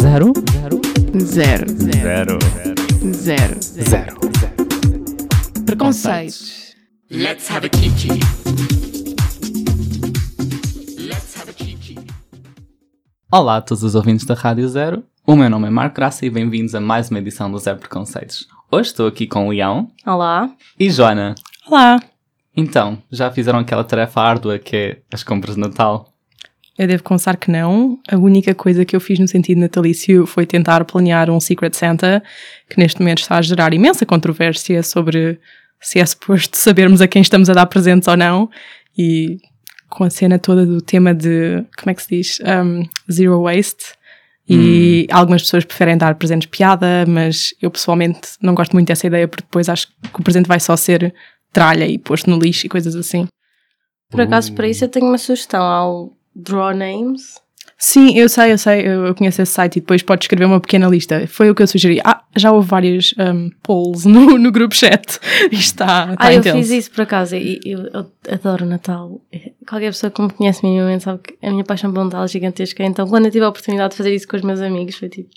Zero? Zero? Zero. Zero. Zero. Zero. Preconceitos. Let's have a kiki. Let's have a kiki. Olá a todos os ouvintes da Rádio Zero. O meu nome é Marco Graça e bem-vindos a mais uma edição do Zero Preconceitos. Hoje estou aqui com Leão Olá. e Joana. Olá. Então, já fizeram aquela tarefa árdua que é as compras de Natal? Eu devo confessar que não. A única coisa que eu fiz no sentido natalício foi tentar planear um Secret Santa, que neste momento está a gerar imensa controvérsia sobre se é suposto sabermos a quem estamos a dar presentes ou não. E com a cena toda do tema de, como é que se diz? Um, zero waste. E algumas pessoas preferem dar presentes piada, mas eu pessoalmente não gosto muito dessa ideia porque depois acho que o presente vai só ser tralha e posto no lixo e coisas assim. Por acaso, para isso eu tenho uma sugestão ao Draw Names. Sim, eu sei, eu sei, eu eu conheço esse site e depois podes escrever uma pequena lista. Foi o que eu sugeri. Ah, já houve várias um, polls no, no grupo chat. Está, está ah, eu intenso. fiz isso por acaso e eu, eu adoro Natal. Qualquer pessoa que me conhece minimamente sabe que a minha paixão pelo Natal é gigantesca. Então, quando eu tive a oportunidade de fazer isso com os meus amigos, foi tipo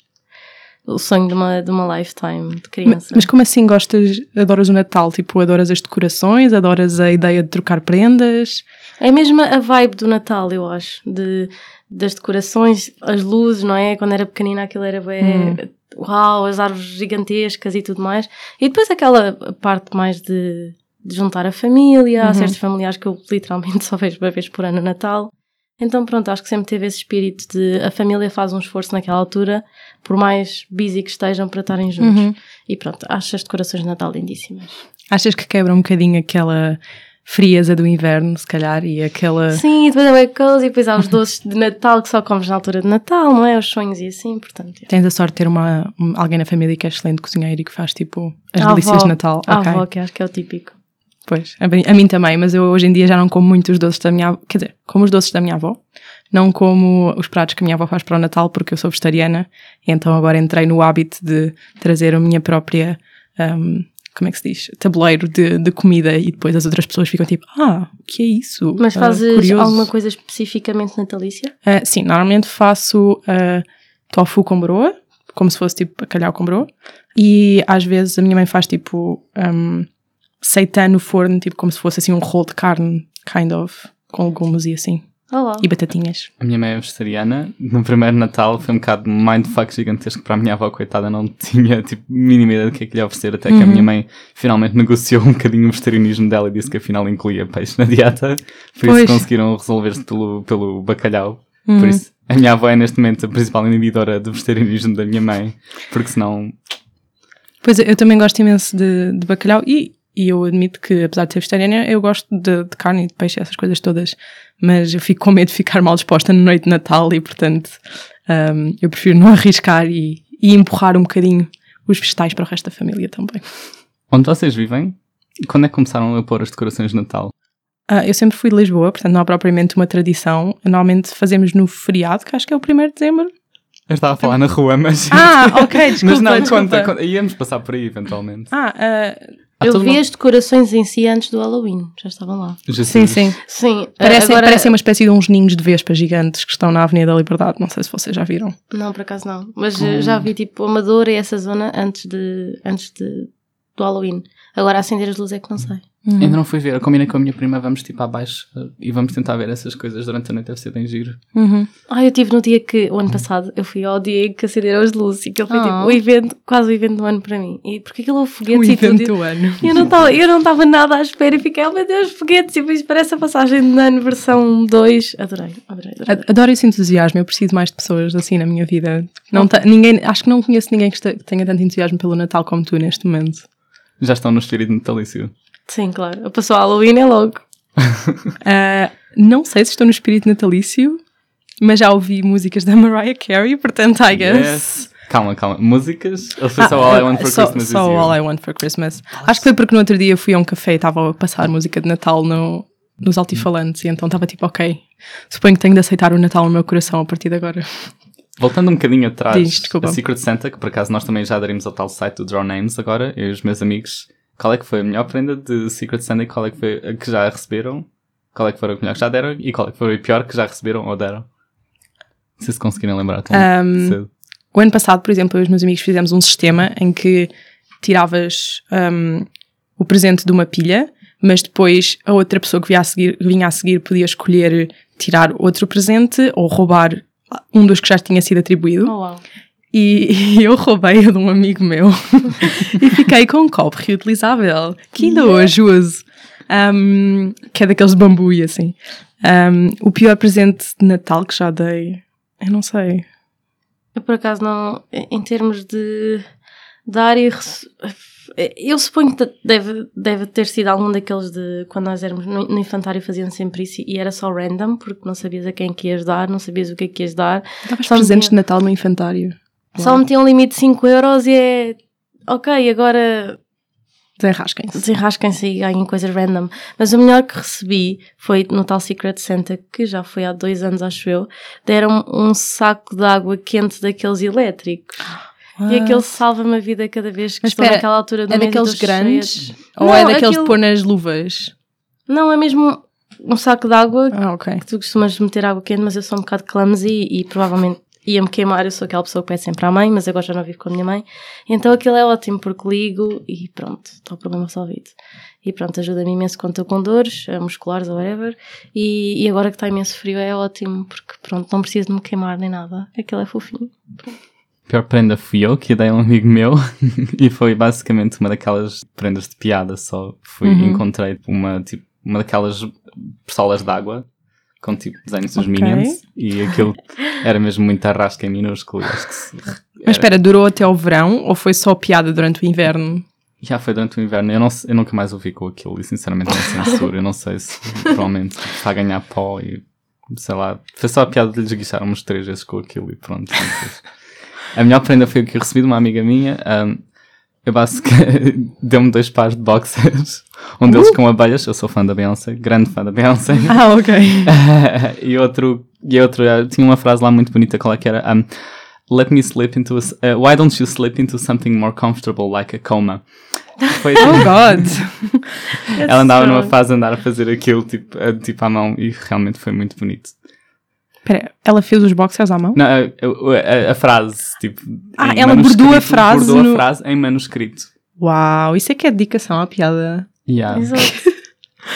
o sonho de uma, de uma lifetime de criança. mas como assim gostas, adoras o Natal? Tipo, adoras as decorações, adoras a ideia de trocar prendas? É mesmo a vibe do Natal, eu acho. De, das decorações, as luzes, não é? Quando era pequenina aquilo era bem. Uau, as árvores gigantescas e tudo mais. E depois aquela parte mais de, de juntar a família. Há certos familiares que eu literalmente só vejo uma vez por ano no Natal. Então pronto, acho que sempre teve esse espírito de a família faz um esforço naquela altura, por mais busy que estejam para estarem juntos. E pronto, acho as decorações de Natal lindíssimas. Achas que quebra um bocadinho aquela frieza do inverno, se calhar, e aquela... Sim, e depois é bem cozy, e depois há os doces de Natal que só comes na altura de Natal, não é? Os sonhos e assim, portanto. é. Tens a sorte de ter uma, um- alguém na família que é excelente cozinheiro e que faz, tipo, as A delícias avó- de Natal. A Ok. avó, que acho que é o típico. Pois, a mim, também, mas eu hoje em dia já não como muito os doces da minha avó. Quer dizer, como os doces da minha avó. Não como os pratos que a minha avó faz para o Natal, porque eu sou vegetariana. Então agora entrei no hábito de trazer a minha própria, hum, como é que se diz? Tabuleiro de, de comida e depois as outras pessoas ficam tipo, ah, o que é isso? Mas Ah, fazes curioso." alguma coisa especificamente natalícia? Ah, sim, normalmente faço ah, tofu com broa, como se fosse tipo bacalhau com broa. E às vezes a minha mãe faz tipo um, seitan no forno, tipo como se fosse assim um rolo de carne, kind of, com legumes e assim. Olá. E batatinhas. A minha mãe é vegetariana. No primeiro Natal foi um bocado de mindfuck gigantesco para a minha avó, coitada, não tinha tipo mínima ideia do que é que lhe ia oferecer, até que a minha mãe finalmente negociou um bocadinho o vegetarianismo dela e disse que afinal incluía peixe na dieta. Por isso Pois. conseguiram resolver-se pelo, pelo bacalhau. Por isso, a minha avó é neste momento a principal inibidora do vegetarianismo da minha mãe, porque senão Pois eu também gosto imenso de, de bacalhau e, e eu admito que, apesar de ser vegetariana, eu gosto de, de carne e de peixe, essas coisas todas. Mas eu fico com medo de ficar mal disposta na noite de Natal e, portanto, hum, eu prefiro não arriscar e, e empurrar um bocadinho os vegetais para o resto da família também. Onde vocês vivem? Quando é que começaram a pôr as decorações de Natal? Ah, eu sempre fui de Lisboa, portanto não há propriamente uma tradição. Normalmente fazemos no feriado, que acho que é o 1 de dezembro. Eu estava a falar na rua, mas. Ah, ok, desculpa. mas não, desculpa. conta, conta. Íamos passar por aí eventualmente. Ah, ah, Há Eu toda vi uma- as decorações em si antes do Halloween, já estavam lá. Jesus. sim, sim. Sim, Parecem, agora... parecem uma espécie de uns ninhos de vespa gigantes que estão na Avenida da Liberdade. Não sei se vocês já viram. Não, por acaso não. Mas eh, já vi tipo Amadora e essa zona antes, de, antes de, do Halloween. Agora acender as luzes é que não sei. Ainda não fui ver. Eu combinei com a minha prima, vamos tipo abaixo uh, e vamos tentar ver essas coisas durante a noite. Deve ser bem giro. Uhum. Ah, eu tive no dia que, o ano passado, eu fui ao Diego que acenderam as luzes e que ele foi Ah. tipo o evento, quase o evento do ano para mim. E porque aquilo O foguetes e tudo. evento do ano. Eu não estava eu não estava nada à espera e fiquei, oh meu Deus, foguetes! E depois parece a passagem de ano versão 2. Adorei, adorei, adorei. Ad- Adoro esse entusiasmo. Eu preciso mais de pessoas assim na minha vida. Não ta- ninguém, acho que não conheço ninguém que, que tenha tanto entusiasmo pelo Natal como tu neste momento. Já estão no espírito natalício. Sim, claro. Passou a Halloween é logo. Ah, não sei se estou no espírito natalício, mas já ouvi músicas da Mariah Carey, portanto, I guess. Yes. Calma, calma. Músicas? Ou foi Ah, só All I Want for só- Christmas só? All I Want for Christmas. Acho que foi porque no outro dia fui a um café e estava a passar música de Natal no, nos altifalantes e então estava tipo, ok, suponho que tenho de aceitar o Natal no meu coração a partir de agora. Voltando um bocadinho atrás, Diz, a Secret Santa, que por acaso nós também já aderimos ao tal site do Draw Names agora, eu e os meus amigos. Qual é que foi a melhor prenda de Secret Santa e qual é que foi a que já receberam? Qual é que foi a melhor que já deram e qual é que foi a pior que já receberam ou deram? Não sei se conseguirem lembrar tão Um, cedo. o ano passado, por exemplo, eu e os meus amigos fizemos um sistema em que tiravas um, o presente de uma pilha, mas depois a outra pessoa que vinha a seguir, vinha a seguir podia escolher tirar outro presente ou roubar um dos que já tinha sido atribuído. Oh, uau. E, e eu roubei de um amigo meu e fiquei com um copo reutilizável, que ainda hoje uso, um, que é daqueles bambu e assim. Um, o pior presente de Natal que já dei, eu não sei. Eu por acaso não, em termos de dar e eu suponho que deve, deve ter sido algum daqueles de quando nós éramos no, no infantário faziam sempre isso e era só random porque não sabias a quem que ias dar, não sabias o que é que ias dar. Davas presentes metiam- de Natal no infantário. Só metiam um limite de 5 euros e é ok, agora Desenrasquem-se. desenrasquem-se e ganhem coisas random. Mas o melhor que recebi foi no tal Secret Santa, que já foi há dois anos, acho eu, deram um saco de água quente daqueles elétricos. E aquele salva-me a vida cada vez que Mas estou espera, naquela altura do É mês e daqueles grandes? Ou Não, é daqueles aquilo- de pôr nas luvas? Não, é mesmo um saco de água Ah, ok. que tu costumas meter água quente, mas eu sou um bocado clumsy e provavelmente ia-me queimar. Eu sou aquela pessoa que pede sempre à mãe, mas agora já não vivo com a minha mãe. Então aquilo é ótimo porque ligo e pronto, está o problema resolvido. E pronto, ajuda-me imenso quando estou com dores, eh, musculares ou whatever. E, e agora que está imenso frio é ótimo porque pronto, não preciso de me queimar nem nada. Aquilo é fofinho. pior prenda fui eu que dei a um amigo meu e foi basicamente uma daquelas prendas de piada só. Fui, Uhum. encontrei uma, tipo, uma daquelas pistolas de água com tipo desenhos dos Ok. Minions e aquilo era mesmo muito arrasca em minúsculo acho que se- Mas espera, durou até ao verão ou foi só piada durante o inverno? já foi durante o inverno. Eu, não, eu nunca mais ouvi com aquilo e sinceramente não censuro. Eu não sei se provavelmente está a ganhar pó e sei lá. Foi só a piada de lhes guichar umas três vezes com aquilo e pronto. A melhor prenda foi o que eu recebi de uma amiga minha. ahm, eu basicamente deu-me dois pares de boxers, um deles com abelhas. Eu sou fã da Beyoncé, grande fã da Beyoncé. Ah, ok. e outro, e outro eh, tinha uma frase lá muito bonita, qual é que era? Um, Let me slip into a, uh, why don't you slip into something more comfortable like a coma? Foi, Oh, God. ela andava numa fase de andar a fazer aquilo tipo, a- tipo à mão e realmente foi muito bonito. Espera, ela fez os boxers à mão? Não, a, a- a- a frase, tipo. Ah, ela bordou a frase Bordou no- a frase em manuscrito. Uau, isso é que é dedicação à piada. Yeah. Exato.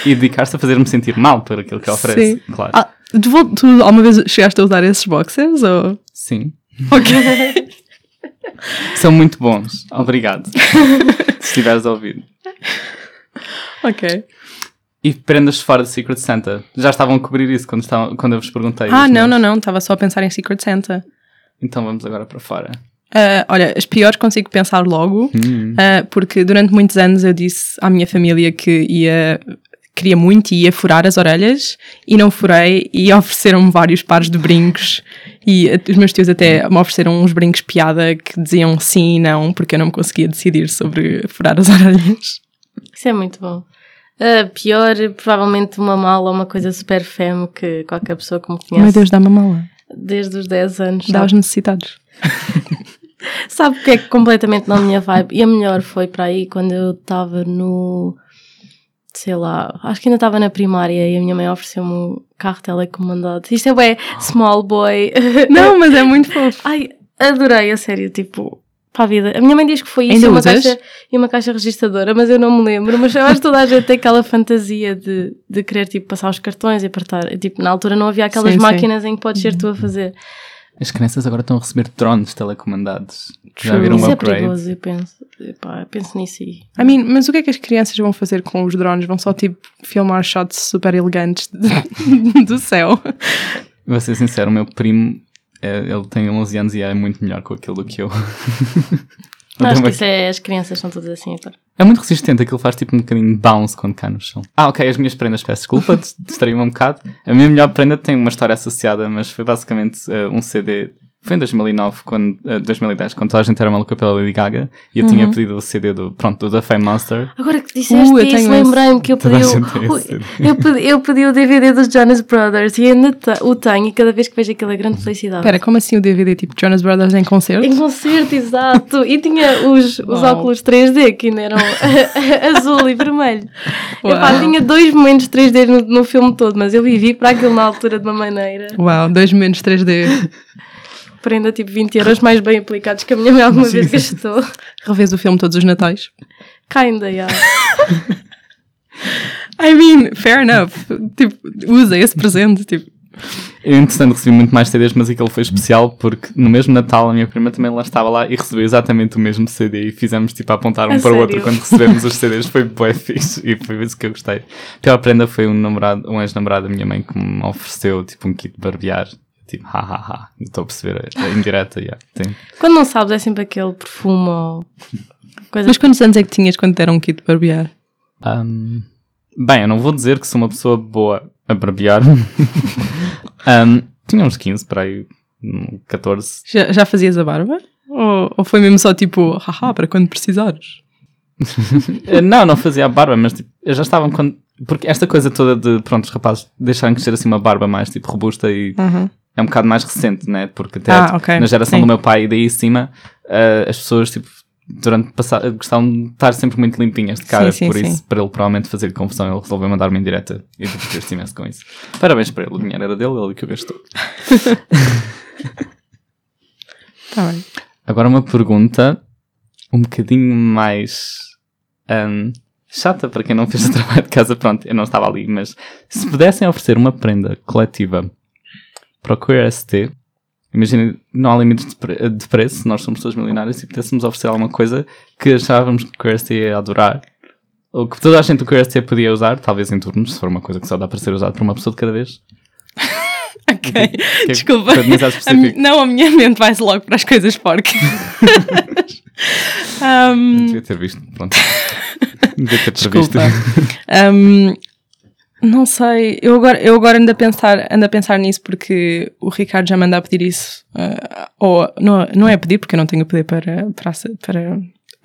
E dedicar-se a fazer-me sentir mal por aquilo que oferece. Sim. Claro. Ah, tu, tu alguma vez chegaste a usar esses boxers? Ou... Sim. Ok. São muito bons. Obrigado. Se estiveres a ouvir. ok. E prendas fora de Secret Santa. Já estavam a cobrir isso quando, estavam, quando eu vos perguntei. Ah, não, meus. não, não. Estava só a pensar em Secret Santa. Então vamos agora para fora. Ah, olha, as piores consigo pensar logo, Hum. ah, porque durante muitos anos eu disse à minha família que ia, queria muito e ia furar as orelhas e não furei e ofereceram-me vários pares de brincos e os meus tios até me ofereceram uns brincos piada que diziam sim e não, porque eu não me conseguia decidir sobre furar as orelhas. Isso é muito bom. A pior, provavelmente uma mala, uma coisa super femme que qualquer pessoa que me conhece Meu Deus, dá-me a mala. desde os 10 anos Dá aos sabe, necessitados. sabe que é completamente na minha vibe. E a melhor foi para aí quando eu estava no. Sei lá, acho que ainda estava na primária e a minha mãe ofereceu-me um carro telecomandado. Isto é bem small boy. Não, mas é muito fofo. Ai, adorei, a sério, tipo, para a vida. A minha mãe diz que foi isso e uma, caixa, e uma caixa registradora, mas eu não me lembro. Mas eu acho que toda a gente tem aquela fantasia de, de querer, tipo, passar os cartões e apertar. Tipo, na altura não havia aquelas Sim, sim. máquinas em que podes ser tu a fazer. As crianças agora estão a receber drones telecomandados. Já True. viram um isso é upgrade? perigoso, eu penso. Epá, eu penso nisso e... I mean, mas o que é que as crianças vão fazer com os drones? Vão só tipo filmar shots super elegantes de- do céu. Vou ser sincero, o meu primo, é, ele tem 11 anos e é muito melhor com aquilo do que eu. Não, acho que isso é, as crianças são todas assim agora. É muito resistente, aquilo faz tipo um bocadinho de bounce quando cai no chão. Ah, ok, as minhas prendas, peço desculpa, dis- distraí-me um bocado. A minha melhor prenda tem uma história associada, mas foi basicamente eh, um CD. Foi em 2009, quando, eh, 2010, quando toda a gente era maluca pela Lady Gaga, e eu tinha pedido o CD do, pronto, do The Fame Monster. Agora que disseste Uh, eu isso, lembrei-me que eu pedi, o, eu, pedi, eu pedi o DVD dos Jonas Brothers e ainda o tenho e cada vez que vejo aquilo é grande felicidade. Espera, como assim o DVD tipo Jonas Brothers em concerto? Em concerto, exato. E tinha os, os Uau. óculos 3D que ainda eram azul e vermelho. Uau. Epá, tinha dois momentos 3D no, no filme todo, mas eu vivi para aquilo na altura de uma maneira. Uau, dois momentos 3D. Prenda tipo 20 euros mais bem aplicados que a minha mãe alguma vez gastou. Revês o filme todos os natais. Kinda, yeah. I mean, fair enough. Tipo, usa esse presente. Tipo, Eu, entretanto, recebi muito mais CDs, mas aquele foi especial porque no mesmo Natal a minha prima também lá estava lá e recebeu exatamente o mesmo CD e fizemos tipo a apontar um A para o outro sério? quando recebemos os CDs. Foi bué fixe e foi isso que eu gostei. A pior prenda foi um namorado, um ex-namorado da minha mãe que me ofereceu tipo um kit de barbear. Tipo, ha ha ha. Estou a perceber a, a indireta, yeah. Tem. Quando não sabes, é sempre aquele perfume ou coisa mas quantos anos é que tinhas quando te deram um kit de barbear? Um, bem, eu não vou dizer que sou uma pessoa boa a barbear. um, tinha uns 15 para aí, hum, 14. Já, já fazias a barba? Ou, ou foi mesmo só tipo, haha, para quando precisares? Eh, Não, não fazia a barba, mas tipo, eu já estava quando. Porque esta coisa toda de, pronto, os rapazes deixarem crescer assim uma barba mais tipo robusta e Uhum. É um bocado mais recente, né? Porque até Ah, tipo, ok. na geração Sim. do meu pai e daí em cima, eh, as pessoas tipo, durante passar, gostavam de estar sempre muito limpinhas de cara, Sim, sim, por sim. isso, para ele provavelmente fazer confusão, ele resolveu mandar-me em direta e eu diverti imenso com isso. Parabéns para ele, o dinheiro era dele, ele que o gastou. Tá bem. Agora uma pergunta um bocadinho mais hum, chata para quem não fez o trabalho de casa. Pronto, eu não estava ali, mas se pudessem oferecer uma prenda coletiva para o Queer ST, imagina, não há limites de, pre- de preço, nós somos todos milionários e pudéssemos oferecer alguma coisa que achávamos que o Queer ST ia adorar. Ou que toda a gente do Queer ST podia usar, talvez em turnos, se for uma coisa que só dá para ser usada por uma pessoa de cada vez. Ok, Que- desculpa. que é demasiado A mi- específico. não, a minha mente vai-se logo para as coisas porcas. um, Devia ter visto, pronto. Devia ter previsto. Desculpa. Um, não sei, eu agora, eu agora ando, a pensar, ando a pensar nisso porque o Ricardo já manda a pedir isso. uh, ou não, não é a pedir, porque eu não tenho poder para, para, para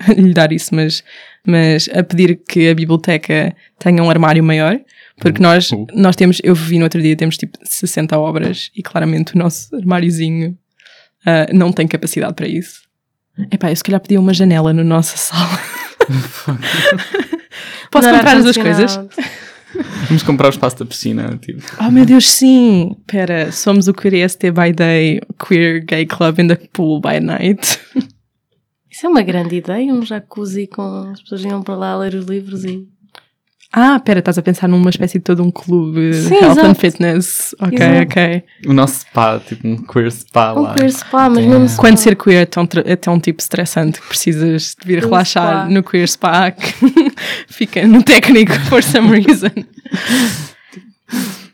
lhe dar isso, mas, mas a pedir que a biblioteca tenha um armário maior. Porque nós, Uh. nós temos, eu vi no outro dia, temos tipo 60 obras e claramente o nosso armáriozinho uh, não tem capacidade para isso. Epá, eu se calhar pedia uma janela na nossa sala. Posso Não comprar as duas coisas? Vamos comprar o espaço da piscina, tipo. Oh meu Deus, sim! Pera, somos o Queer ST by Day, Queer Gay Club in the Pool by Night. Isso é uma grande ideia, um jacuzzi com as pessoas iam para lá ler os livros e. Ah, pera, estás a pensar numa espécie de todo um clube Sim, Health and exato. Fitness. Ok, Exato. ok. O nosso spa, tipo um queer spa Um lá. queer spa, mas É. mesmo. Quando ser queer é tão, é tão tipo estressante que precisas de vir Um relaxar spa. no queer spa que fica no técnico for some reason.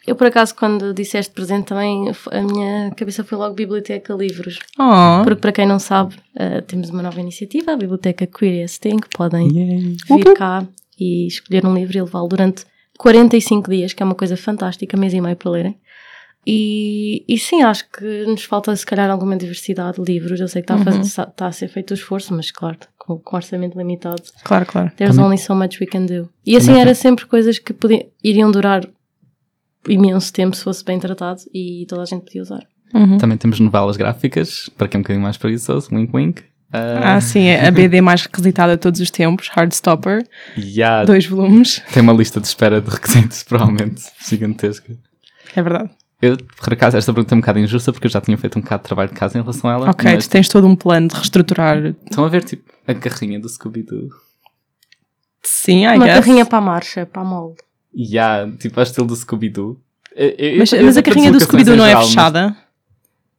Eu, por acaso, quando disseste presente também, a minha cabeça foi logo Biblioteca Livros. Oh, Porque, para quem não sabe, eh, temos uma nova iniciativa, a Biblioteca Queer ST, em que podem Yay. vir cá e escolher um livro e levá-lo durante 45 dias, que é uma coisa fantástica, mês e meio para lerem. E, e sim, acho que nos falta se calhar alguma diversidade de livros. Eu sei que está, a, fazer- está a ser feito o esforço, mas claro, com, com orçamento limitado, claro, claro. there's Também- only so much we can do. E assim Também era sempre coisas que podiam, iriam durar imenso tempo se fosse bem tratado e toda a gente podia usar. Uhum. Também temos novelas gráficas, para quem é um bocadinho mais preguiçoso, wink wink. Ah, Uh, sim, é a BD mais requisitada de todos os tempos, Hardstopper, há- dois volumes. tem uma lista de espera de requisitos, provavelmente gigantesca. É verdade. Eu, por acaso, esta pergunta é um bocado injusta porque eu já tinha feito um bocado de trabalho de casa em relação a ela. Ok, mas tu tens todo um plano de reestruturar. Estão a ver, tipo, a carrinha do Scooby-Doo. Sim, I uma guess. carrinha para a marcha, para a mole. E há, tipo, ao estilo do Scooby-Doo. Mas, eu mas a carrinha do Scooby-Doo não é geral, mas fechada?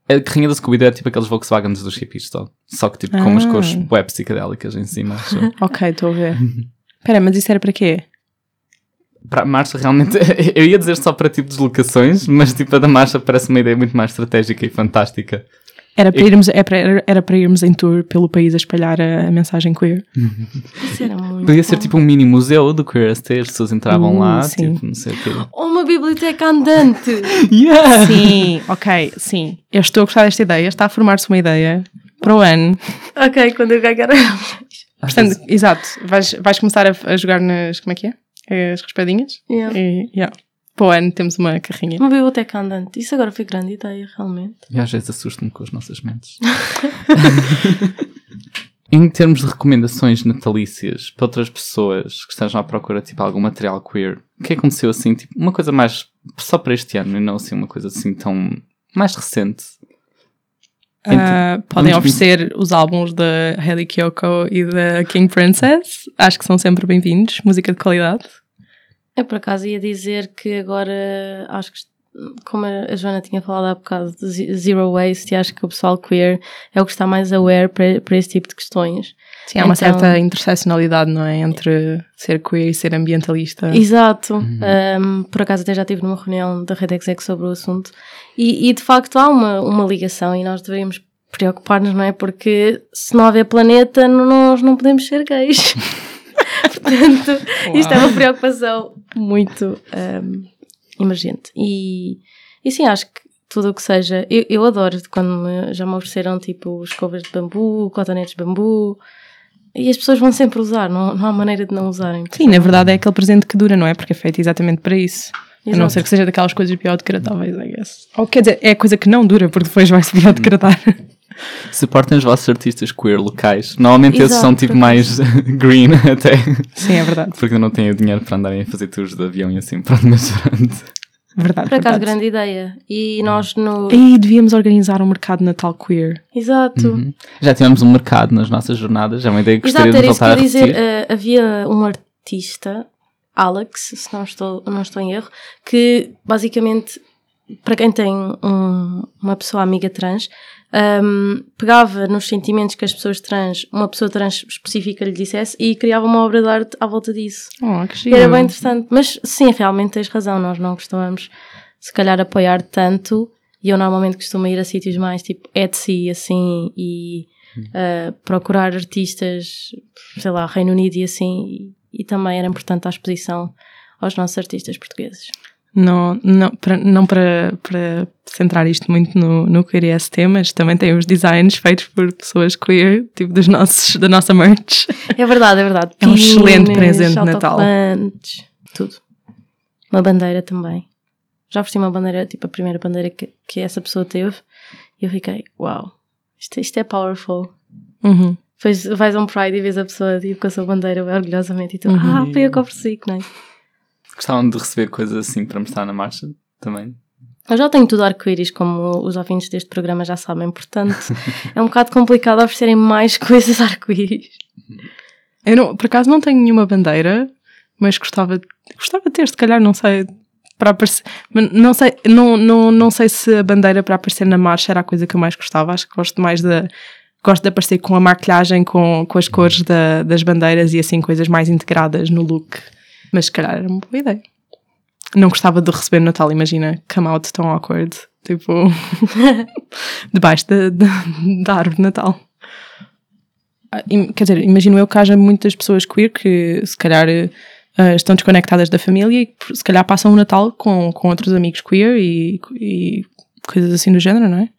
A carrinha do Scooby-Doo é tipo aqueles Volkswagens dos hippies só. Só que tipo com as Ah. cores web psicadélicas em cima. Ok, estou a ver. Espera, mas isso era para quê? para a marcha realmente, eu ia dizer só para tipo deslocações, mas tipo a da marcha parece uma ideia muito mais estratégica e fantástica. Era para irmos, é para- era para irmos em tour pelo país a espalhar a, a mensagem queer. Isso era muito Podia ser tipo um mini museu do Queer ST, as pessoas entravam Uh, lá, sim. tipo, não sei o quê. Ou uma biblioteca andante. Yeah! Sim, ok, sim. Eu estou a gostar desta ideia, está a formar-se uma ideia para o ano. ok, quando eu ganhar. Portanto, exato, vais, vais começar a, a jogar nas. Como é que é? As raspadinhas? Yeah. E, yeah. Para o ano temos uma carrinha. Uma biblioteca andante. Isso agora foi grande ideia, realmente. E às vezes assusto-me com as nossas mentes. em termos de recomendações natalícias para outras pessoas que estejam à procura tipo algum material queer, o que aconteceu assim? Tipo, uma coisa mais só para este ano e não assim uma coisa assim tão mais recente. Ah, podem oferecer os álbuns da Hayley Kiyoko e da King Princess. Acho que são sempre bem-vindos. Música de qualidade. Eu por acaso ia dizer que agora acho que como a Joana tinha falado há bocado de ze- zero waste e acho que o pessoal queer é o que está mais aware para, para esse tipo de questões. Sim, há uma Então- certa interseccionalidade, não é? Entre ser queer e ser ambientalista. Exato. Um, por acaso até já estive numa reunião da Rede Exec sobre o assunto e, e, de facto há uma, uma ligação e nós deveríamos preocupar-nos, não é? Porque se não houver planeta, não- nós não podemos ser gays. Portanto, isto é uma preocupação muito um, emergente. E, e sim, acho que tudo o que seja. Eu, eu adoro quando me- já me ofereceram tipo escovas de bambu, cotonetes de bambu. E as pessoas vão sempre usar, não, não há maneira de não usarem. Sim, na verdade é aquele presente que dura, não é? Porque é feito exatamente para isso. A não Exato. ser que seja daquelas coisas biodegradáveis, I guess. Ou quer dizer, é coisa que não dura, porque depois vai-se biodegradar. Suportem os vossos artistas queer locais. Normalmente esses Exato, são tipo mais green até. Sim, é verdade. Porque não têm o dinheiro para andarem a fazer tours de avião e assim. Pronto, mas pronto. Verdade, Por acaso, verdade. grande ideia. E nós no. E devíamos organizar um mercado de Natal queer. Exato. Uhum. Já tivemos um mercado nas nossas jornadas. É uma ideia que Exato, gostaria de era isso que voltar eu a dizer. eh, havia um artista, Alex, se não estou, não estou em erro, que basicamente, para quem tem um- uma pessoa amiga trans, ahm, pegava nos sentimentos que as pessoas trans, uma pessoa trans específica lhe dissesse e criava uma obra de arte à volta disso. Oh, que E giro. era bem interessante. Mas sim, realmente tens razão, nós não costumamos se calhar apoiar tanto. E eu normalmente costumo ir a sítios mais tipo Etsy assim e uh, procurar artistas, sei lá, Reino Unido e assim. E, e também era importante a exposição aos nossos artistas portugueses. Não, não, para, não para, para centrar isto muito no, no queer ST, mas também tem os designs feitos por pessoas queer, tipo dos nossos, da nossa merch. É verdade, é verdade. É um Pines, excelente presente de Natal. Tudo. Uma bandeira também. Já ofereci uma bandeira, tipo a primeira bandeira que, que essa pessoa teve. E eu fiquei, uau, isto, isto é powerful. Uhum. Depois vais a um Pride e vês a pessoa tipo, com a sua bandeira orgulhosamente e tu, Uhum. ah, foi eu que ofereci, que não é? Gostavam de receber coisas assim para mostrar na marcha também. Eu já tenho tudo arco-íris, como os ouvintes deste programa já sabem, portanto é um bocado complicado oferecerem mais coisas arco-íris. Eu não, por acaso não tenho nenhuma bandeira, mas gostava, gostava de ter, se calhar, não sei, para aparecer. mas Não sei, não, não, não sei se a bandeira para aparecer na marcha era a coisa que eu mais gostava. Acho que gosto mais da. Gosto de aparecer com a maquilhagem, com, com as cores da- das bandeiras e assim coisas mais integradas no look. Mas se calhar era uma boa ideia. Não gostava de receber Natal, imagina, come out tão awkward. Tipo, debaixo da, da, da árvore de Natal. Ah, Quer dizer, imagino eu que haja muitas pessoas queer que se calhar eh, estão desconectadas da família e se calhar passam o Natal com, com outros amigos queer e, e coisas assim do género, não é?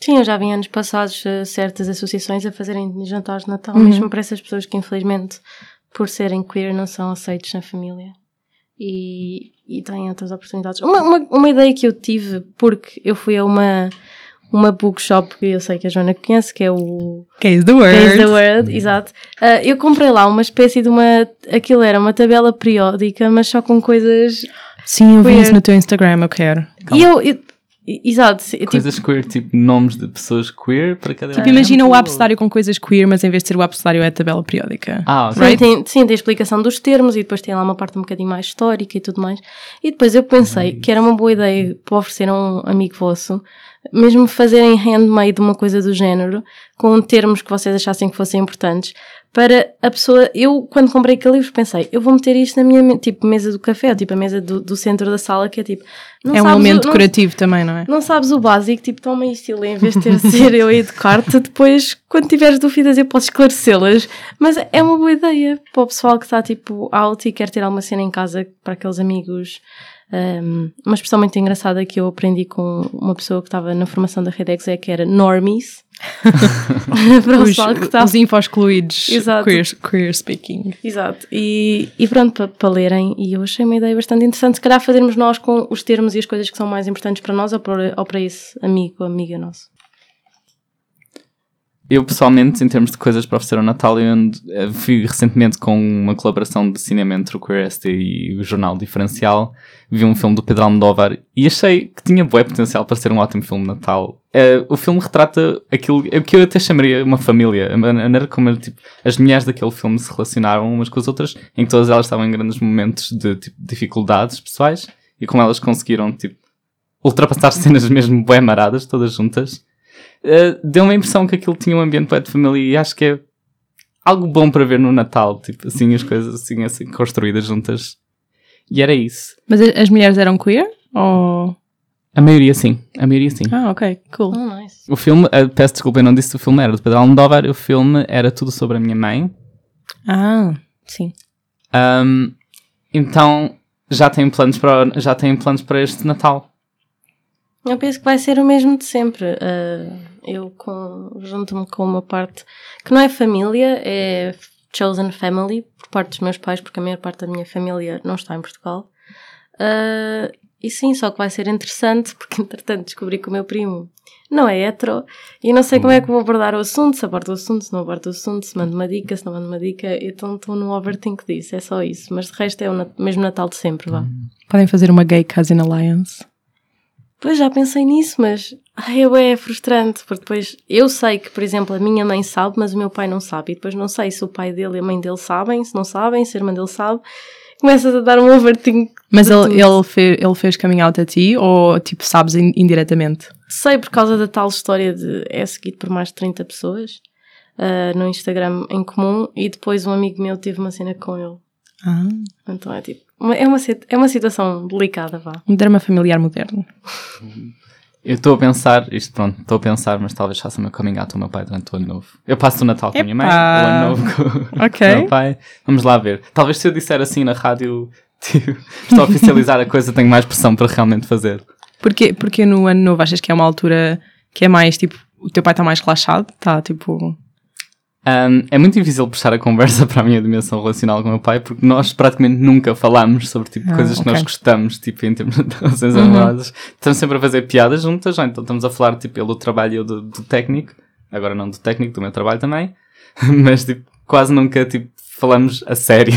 Sim, eu já vi anos passados eh, certas associações a fazerem jantares de Natal, Uhum. mesmo para essas pessoas que infelizmente, por serem queer, não são aceitos na família. E, e têm outras oportunidades. Uma, uma, uma ideia que eu tive, porque eu fui a uma, uma bookshop que eu sei que a Joana conhece, que é o Case the word. Case the Word, exato. Ah, eu comprei lá uma espécie de uma. Aquilo era uma tabela periódica, mas só com coisas. Sim, eu vi isso no teu Instagram, eu quero. E eu. eu- exato. tipo, Coisas queer, tipo nomes de pessoas queer para cada Tipo, imagina o abecedário com coisas queer, mas em vez de ser o abecedário é a tabela periódica. Ah, Sim, ok. tem, sim, tem a explicação dos termos e depois tem lá uma parte um bocadinho mais histórica e tudo mais. E depois eu pensei que era uma boa ideia para oferecer a um amigo vosso, mesmo fazerem handmade uma coisa do género, com termos que vocês achassem que fossem importantes, para a pessoa. Eu, quando comprei aquele livro, pensei, eu vou meter isto na minha tipo, mesa do café, ou, tipo a mesa do, do centro da sala, que é tipo. é um sabes o- elemento não- decorativo também, não é? não sabes o básico, tipo, toma isto e lê, em vez de ter de ser eu a educar-te, depois, quando tiveres dúvidas, eu posso esclarecê-las. Mas é uma boa ideia para o pessoal que está, tipo, out e quer ter alguma cena em casa para aqueles amigos. Um, uma expressão muito engraçada que eu aprendi com uma pessoa que estava na formação da Redex é que era normies. para o Os, está os infos excluídos Exato. queer, queer speaking. Exato. E, e pronto, para, para lerem, e eu achei uma ideia bastante interessante, se calhar fazermos nós com os termos e as coisas que são mais importantes para nós ou para, ou para esse amigo ou amiga nosso. Eu pessoalmente, em termos de coisas para oferecer ao Natal, eu eh, fui recentemente com uma colaboração de cinema entre o Queer ST e o Jornal Diferencial. Vi um filme do Pedro Almodóvar e achei que tinha bué potencial para ser um ótimo filme de Natal. Eh, o filme retrata aquilo é que eu até chamaria uma família. A maneira como tipo, as mulheres daquele filme se relacionaram umas com as outras, em que todas elas estavam em grandes momentos de tipo, dificuldades pessoais e como elas conseguiram tipo, ultrapassar cenas mesmo bué maradas, todas juntas. Uh, deu-me a impressão que aquilo tinha um ambiente bué de família e acho que é algo bom para ver no Natal, tipo assim, as coisas assim, assim construídas juntas. E era isso. Mas as mulheres eram queer? Ou... A maioria sim, a maioria sim. Ah, ok, cool. Oh, nice. O filme, uh, peço desculpa, eu não disse que o filme era de Pedro Almodóvar, o filme era tudo sobre a minha mãe. Ah, sim. Um, então já tenho planos para já tenho planos para este Natal. Eu penso que vai ser o mesmo de sempre. Ah, eu junto-me com uma parte que não é família, é chosen family, por parte dos meus pais, porque a maior parte da minha família não está em Portugal. Ah, e sim, só que vai ser interessante, porque entretanto descobri que o meu primo não é hetero e não sei como é que vou abordar o assunto, se abordo o assunto, se não abordo o assunto, se mando uma dica, se não mando uma dica, então estou no overthink disso, é só isso. Mas de resto é o mesmo Natal de sempre, vá. Podem fazer uma gay cousin alliance. Pois já pensei nisso, mas ai, é, é frustrante, porque depois eu sei que, por exemplo, a minha mãe sabe, mas o meu pai não sabe, e depois não sei se o pai dele e a mãe dele sabem, se não sabem, se a irmã dele sabe. Começas a dar um overthink. Mas ele, tudo. ele, fez, ele fez coming out a ti ou tipo sabes in- indiretamente? Sei por causa da tal história de é seguido por mais de 30 pessoas ah, no Instagram em comum, e depois um amigo meu teve uma cena com ele. Ah. Então é tipo, é uma, é uma situação delicada, vá. Um drama familiar moderno. Eu estou a pensar, isto pronto, estou a pensar, mas talvez faça o meu coming out ao meu pai durante o ano novo. Eu passo o Natal com a minha mãe, o ano novo com, Ok. com o meu pai. Vamos lá ver. Talvez se eu disser assim na rádio, tipo, estou a oficializar a coisa, tenho mais pressão para realmente fazer. Porque, porque no ano novo achas que é uma altura que é mais tipo, o teu pai está mais relaxado? Está tipo. Ahm, é muito difícil puxar a conversa para a minha dimensão relacional com o meu pai, porque nós praticamente nunca falamos sobre tipo, Ah, coisas que nós gostamos, tipo, em termos de relações Uhum. amorosas. Estamos sempre a fazer piadas juntas, então estamos a falar, tipo, ele do trabalho e eu do, do técnico. Agora não do técnico, do meu trabalho também. Mas, tipo, quase nunca, tipo, falamos a sério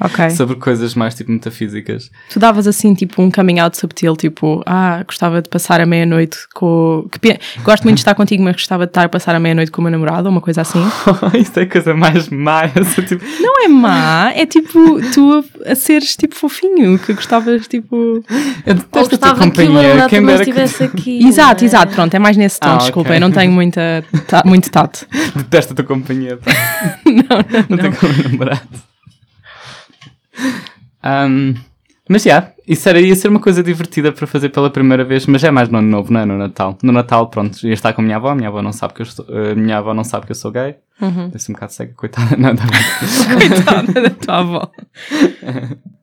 Ok. sobre coisas mais, tipo, metafísicas. Tu davas assim tipo um coming out subtil, tipo, ah, gostava de passar a meia-noite com. Que pe- Gosto muito de estar contigo, mas gostava de estar a passar a meia-noite com o meu namorado, ou uma coisa assim. Isso é a coisa mais má. essa, tipo, Não é má, é tipo tu a, a seres tipo fofinho, que gostavas tipo. eu detesto a tua gostava companhia. Quem dera que estivesse aqui. Exato, não é? exato, pronto, é mais nesse tom, Ah, desculpa, ok. eu não tenho muita, ta- muito tato. detesto a tua companhia. pá. não, não, Não tem como namorado. Ahm, mas já, isso era, ia ser uma coisa divertida para fazer pela primeira vez, mas é mais no ano novo, não é no Natal. No Natal, pronto, ia estar com a minha avó, a minha avó não sabe que eu estou, minha avó não sabe que eu sou gay. Uhum. Deve ser um bocado cega, coitada, não. Coitada da tua avó.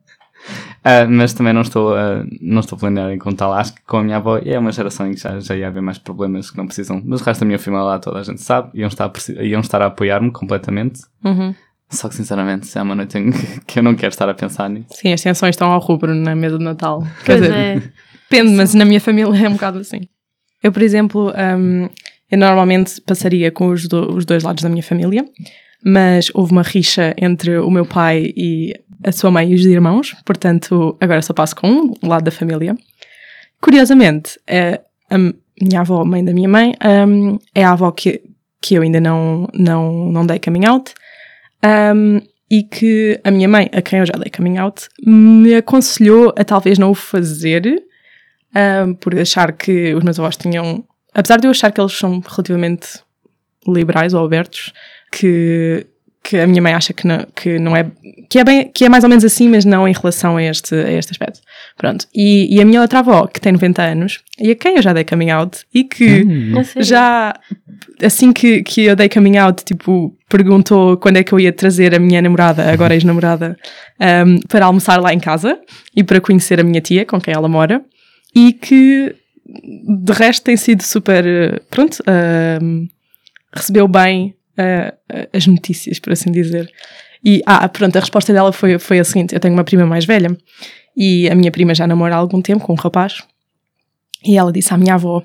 Ah, mas também não estou, a não estou a planear em contá-la. Acho que com a minha avó é uma geração em que já, já ia haver mais problemas que não precisam. Mas o resto da minha família lá, toda a gente sabe, iam estar, a iam estar a apoiar-me completamente. Uhum. Só que sinceramente, se é uma noite em que- eu não quero estar a pensar nisso. Sim, as tensões estão ao rubro na mesa de Natal. Quer Pois dizer, é. Depende, mas na minha família é um bocado assim. Eu, por exemplo, hum, eu normalmente passaria com os, do- os dois lados da minha família, mas houve uma rixa entre o meu pai e a sua mãe e os irmãos, portanto, agora só passo com um lado da família. Curiosamente, a, a minha avó, mãe da minha mãe, hum, é a avó que, que eu ainda não, não, não dei coming out. Hum, e que a minha mãe, a quem eu já dei coming out, me aconselhou a talvez não o fazer, um, por achar que os meus avós tinham. Apesar de eu achar que eles são relativamente liberais ou abertos, que, que a minha mãe acha que não, que não é. Que é, bem, que é mais ou menos assim, mas não em relação a este, a este aspecto. Pronto. E, e a minha outra avó, que tem 90 anos, e a quem eu já dei coming out, e que A sério? já assim que, que eu dei coming out, tipo, perguntou quando é que eu ia trazer a minha namorada, agora ex-namorada, um, para almoçar lá em casa e para conhecer a minha tia, com quem ela mora, e que de resto tem sido super, pronto, um, recebeu bem eh, as notícias, por assim dizer. E, ah, pronto, a resposta dela foi, foi a seguinte: eu tenho uma prima mais velha e a minha prima já namora há algum tempo com um rapaz. E ela disse à minha avó: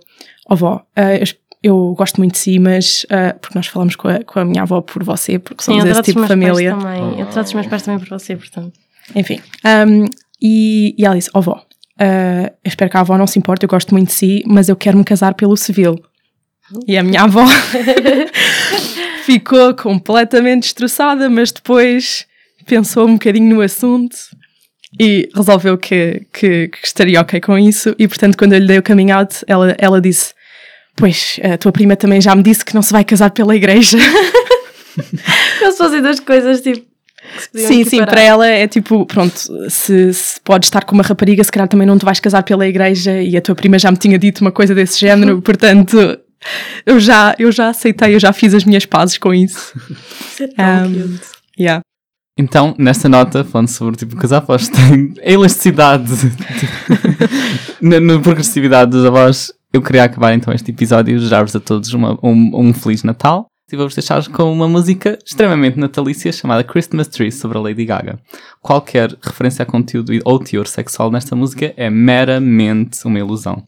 Ó avó, eh, eu gosto muito de si, mas ah, porque nós falamos com a, com a minha avó por você, porque Sim, somos eu esse tipo de família. também. Eu trato os meus pais também por você, portanto. Enfim. Um, e, e ela disse: Ó vó, uh, eu espero que a avó não se importe, eu gosto muito de si, mas eu quero me casar pelo civil. E a minha avó ficou completamente destroçada, mas depois pensou um bocadinho no assunto e resolveu que, que, que estaria ok com isso. E portanto, quando eu lhe dei o coming out, ela, ela disse: Pois, a tua prima também já me disse que não se vai casar pela igreja. Eles fazem duas coisas tipo. Sim, sim, para ela é tipo, pronto, se, se podes estar com uma rapariga, se calhar também não te vais casar pela igreja e a tua prima já me tinha dito uma coisa desse género, portanto, eu já, eu já aceitei, eu já fiz as minhas pazes com isso. Isso é tão Um, cute. Yeah. Então, nesta nota, falando sobre tipo, que os avós têm a elasticidade na, na progressividade dos avós, eu queria acabar então este episódio e desejar-vos a todos uma- um, um Feliz Natal. E vou-vos deixar com uma música extremamente natalícia chamada Christmas Tree sobre a Lady Gaga. Qualquer referência a conteúdo ou teor sexual nesta música é meramente uma ilusão.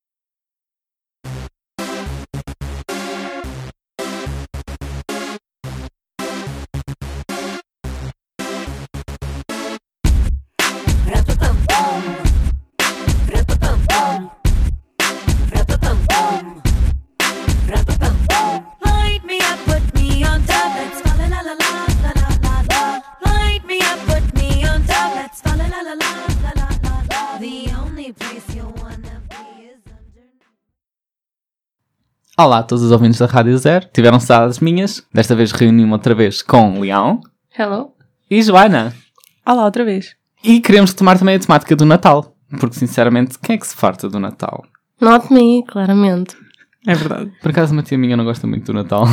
Olá a todos os ouvintes da Rádio Zero. Tiveram saudades minhas. Desta vez reuni-me outra vez com Leão Hello? e Joana. Olá, outra vez. E queremos retomar também a temática do Natal. Porque, sinceramente, quem é que se farta do Natal? Not me, claramente. É verdade. Por acaso, uma tia minha não gosta muito do Natal.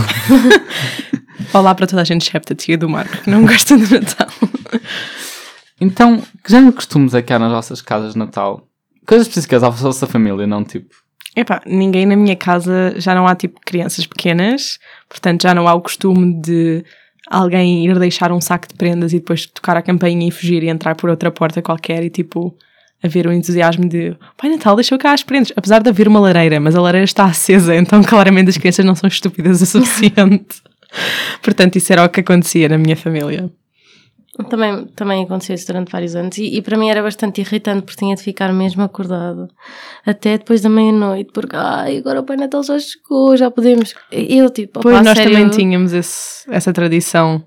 Olá para toda a gente, excepto a tia do Marco, que não gosta de Natal. então, que de costumes é que há nas vossas casas de Natal? Coisas específicas à vossa família, não tipo. Epá, ninguém na minha casa já não há tipo crianças pequenas, portanto já não há o costume de alguém ir deixar um saco de prendas e depois tocar a campainha e fugir e entrar por outra porta qualquer e tipo haver o entusiasmo de Pai Natal deixou cá as prendas, apesar de haver uma lareira, mas a lareira está acesa, então claramente as crianças não são estúpidas o suficiente. portanto, isso era o que acontecia na minha família. Também, também aconteceu isso durante vários anos e, e para mim era bastante irritante porque tinha de ficar mesmo acordada até depois da meia-noite porque ai, agora o Pai Natal já chegou, já podemos. Eu tipo, Pois nós sério, também tínhamos esse- essa tradição.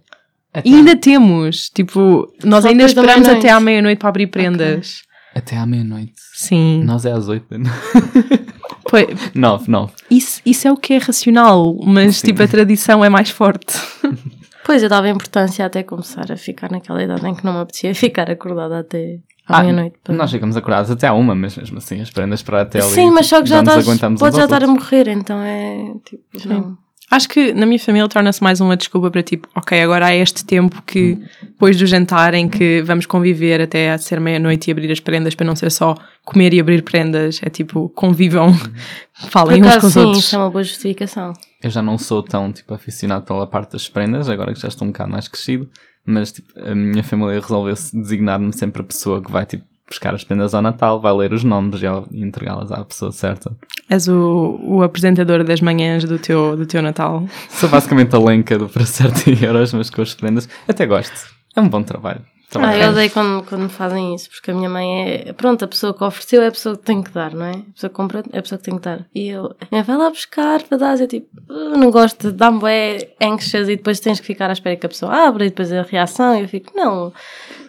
Até, E ainda temos, tipo, nós Só ainda esperamos até à meia-noite para abrir prendas. até à meia-noite. Sim. Nós é às oito. Pois, nove, nove. isso, isso é o que é racional, mas Sim. tipo, a tradição é mais forte. Pois eu dava importância até começar a ficar naquela idade em que não me apetecia ficar acordada até à Ah, meia-noite. para- Nós ficamos acordados até à uma, mas mesmo assim, as prendas para até ali. Sim, mas só que já estás, uns já estar a morrer, então é tipo, não. Acho que na minha família torna-se mais uma desculpa para tipo, ok, agora há este tempo que depois do jantar em que vamos conviver até a ser meia-noite e abrir as prendas para não ser só comer e abrir prendas, é tipo, convivam, Por falem uns acaso, com os sim, outros. isso é uma boa justificação. Eu já não sou tão tipo aficionado pela parte das prendas, agora que já estou um bocado mais crescido, mas tipo, a minha família resolveu-se designar-me sempre a pessoa que vai tipo buscar as prendas ao Natal, vai ler os nomes e entregá-las à pessoa certa. És o, o apresentador das manhãs do teu, do teu Natal. Sou basicamente a lenca do para certo euros, mas com as prendas. Até gosto. É um bom trabalho. Ah, Trabalho. eu odeio quando, quando me fazem isso, porque a minha mãe é. Pronto, a pessoa que ofereceu é a pessoa que tem que dar, não é? A pessoa que compra é a pessoa que tem que dar. E eu. "Ah, Vai lá buscar para dar. Eu tipo. "Ah, Não gosto, dá-me bué anxious e depois tens que ficar à espera que a pessoa abra e depois a reação. E eu fico. Não.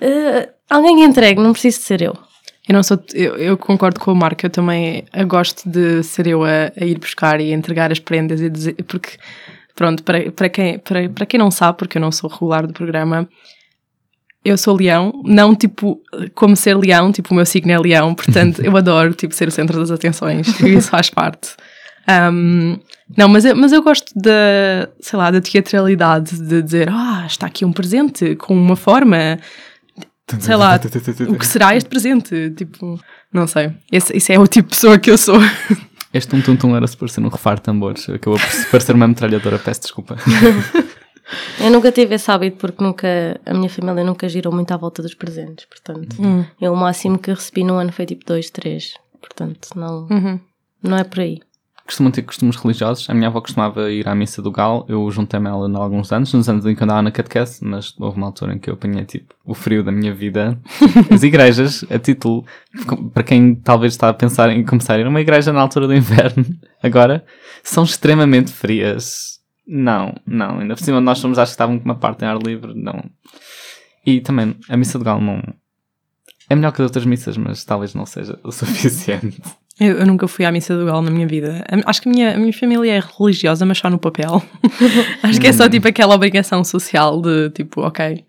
eh, alguém entregue, não preciso de ser eu. Eu não sou, eu, eu concordo com o Marco, eu também gosto de ser eu a, a ir buscar e entregar as prendas e dizer, porque, pronto, para, para, quem, para, para quem não sabe, porque eu não sou regular do programa, eu sou leão, não tipo como ser leão, tipo o meu signo é leão, portanto eu adoro tipo ser o centro das atenções e isso faz parte. Um, não, mas eu, mas eu gosto da, sei lá, da teatralidade de dizer, ah, está aqui um presente com uma forma sei lá, o que será este presente? Tipo, não sei. Esse, esse é o tipo de pessoa que eu sou. Este tum tum tum era suposto ser um refar de tambores. Acabou por parecer uma metralhadora, peço desculpa. Eu nunca tive esse hábito porque nunca. A minha família nunca girou muito à volta dos presentes, portanto. Eu o máximo que recebi no ano foi tipo dois, três. Portanto, não, Uhum. não é por aí. costumam ter costumes religiosos. A minha avó costumava ir à missa do Gal. Eu juntei-me a ela há alguns anos, nos anos em que andava na catequese, mas houve uma altura em que eu apanhei, tipo, o frio da minha vida. As igrejas, a título, para quem talvez está a pensar em começar a ir a uma igreja na altura do inverno, agora, são extremamente frias. Não, não. Ainda por cima nós somos, acho que estavam com uma parte em ar livre, não. E também, a missa do Gal não... É melhor que as outras missas, mas talvez não seja o suficiente. Eu, eu nunca fui à missa do galo na minha vida. Acho que a minha, a minha família é religiosa, mas só no papel. Acho que é só tipo aquela obrigação social de tipo, ok,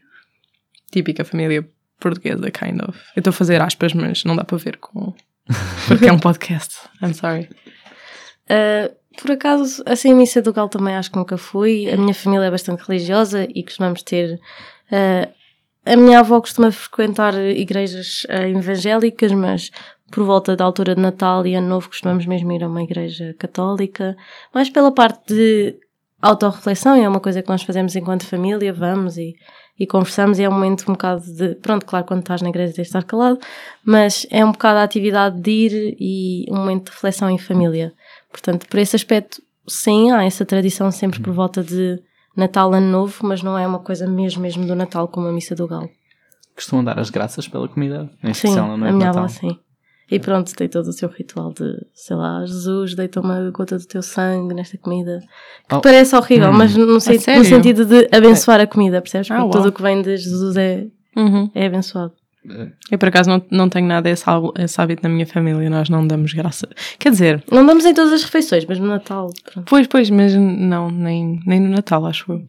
típica família portuguesa, kind of. Eu estou a fazer aspas, mas não dá para ver com. Porque é um podcast. I'm sorry. Uh, por acaso, assim, missa do Galo também acho que nunca fui. A minha família é bastante religiosa e costumamos ter. uh, a minha avó costuma frequentar igrejas uh, evangélicas, mas por volta da altura de Natal e Ano Novo costumamos mesmo ir a uma igreja católica. Mais pela parte de autorreflexão, é uma coisa que nós fazemos enquanto família, vamos e, e conversamos, e é um momento um bocado de. Pronto, claro, quando estás na igreja tens de estar calado, mas é um bocado a atividade de ir e um momento de reflexão em família. Portanto, por esse aspecto, sim, há essa tradição sempre por volta de Natal, Ano Novo, mas não é uma coisa mesmo, mesmo do Natal como a Missa do Galo. Costumam dar as graças pela comida, em Sim, especial no a noite minha Natal. avó sim. E pronto, tem todo o seu ritual de, sei lá, Jesus deita uma gota do teu sangue nesta comida. Que Oh. parece horrível, Hum. mas no, sen- sério? no sentido de abençoar a comida, percebes? Ah, Porque uau. tudo o que vem de Jesus é, Uhum. é abençoado. Eu por acaso não, não tenho nada esse, esse hábito na minha família, nós não damos graça. Quer dizer, Não damos em todas as refeições, mas no Natal, pronto. pois, pois, mas não, nem, nem no Natal, acho eu.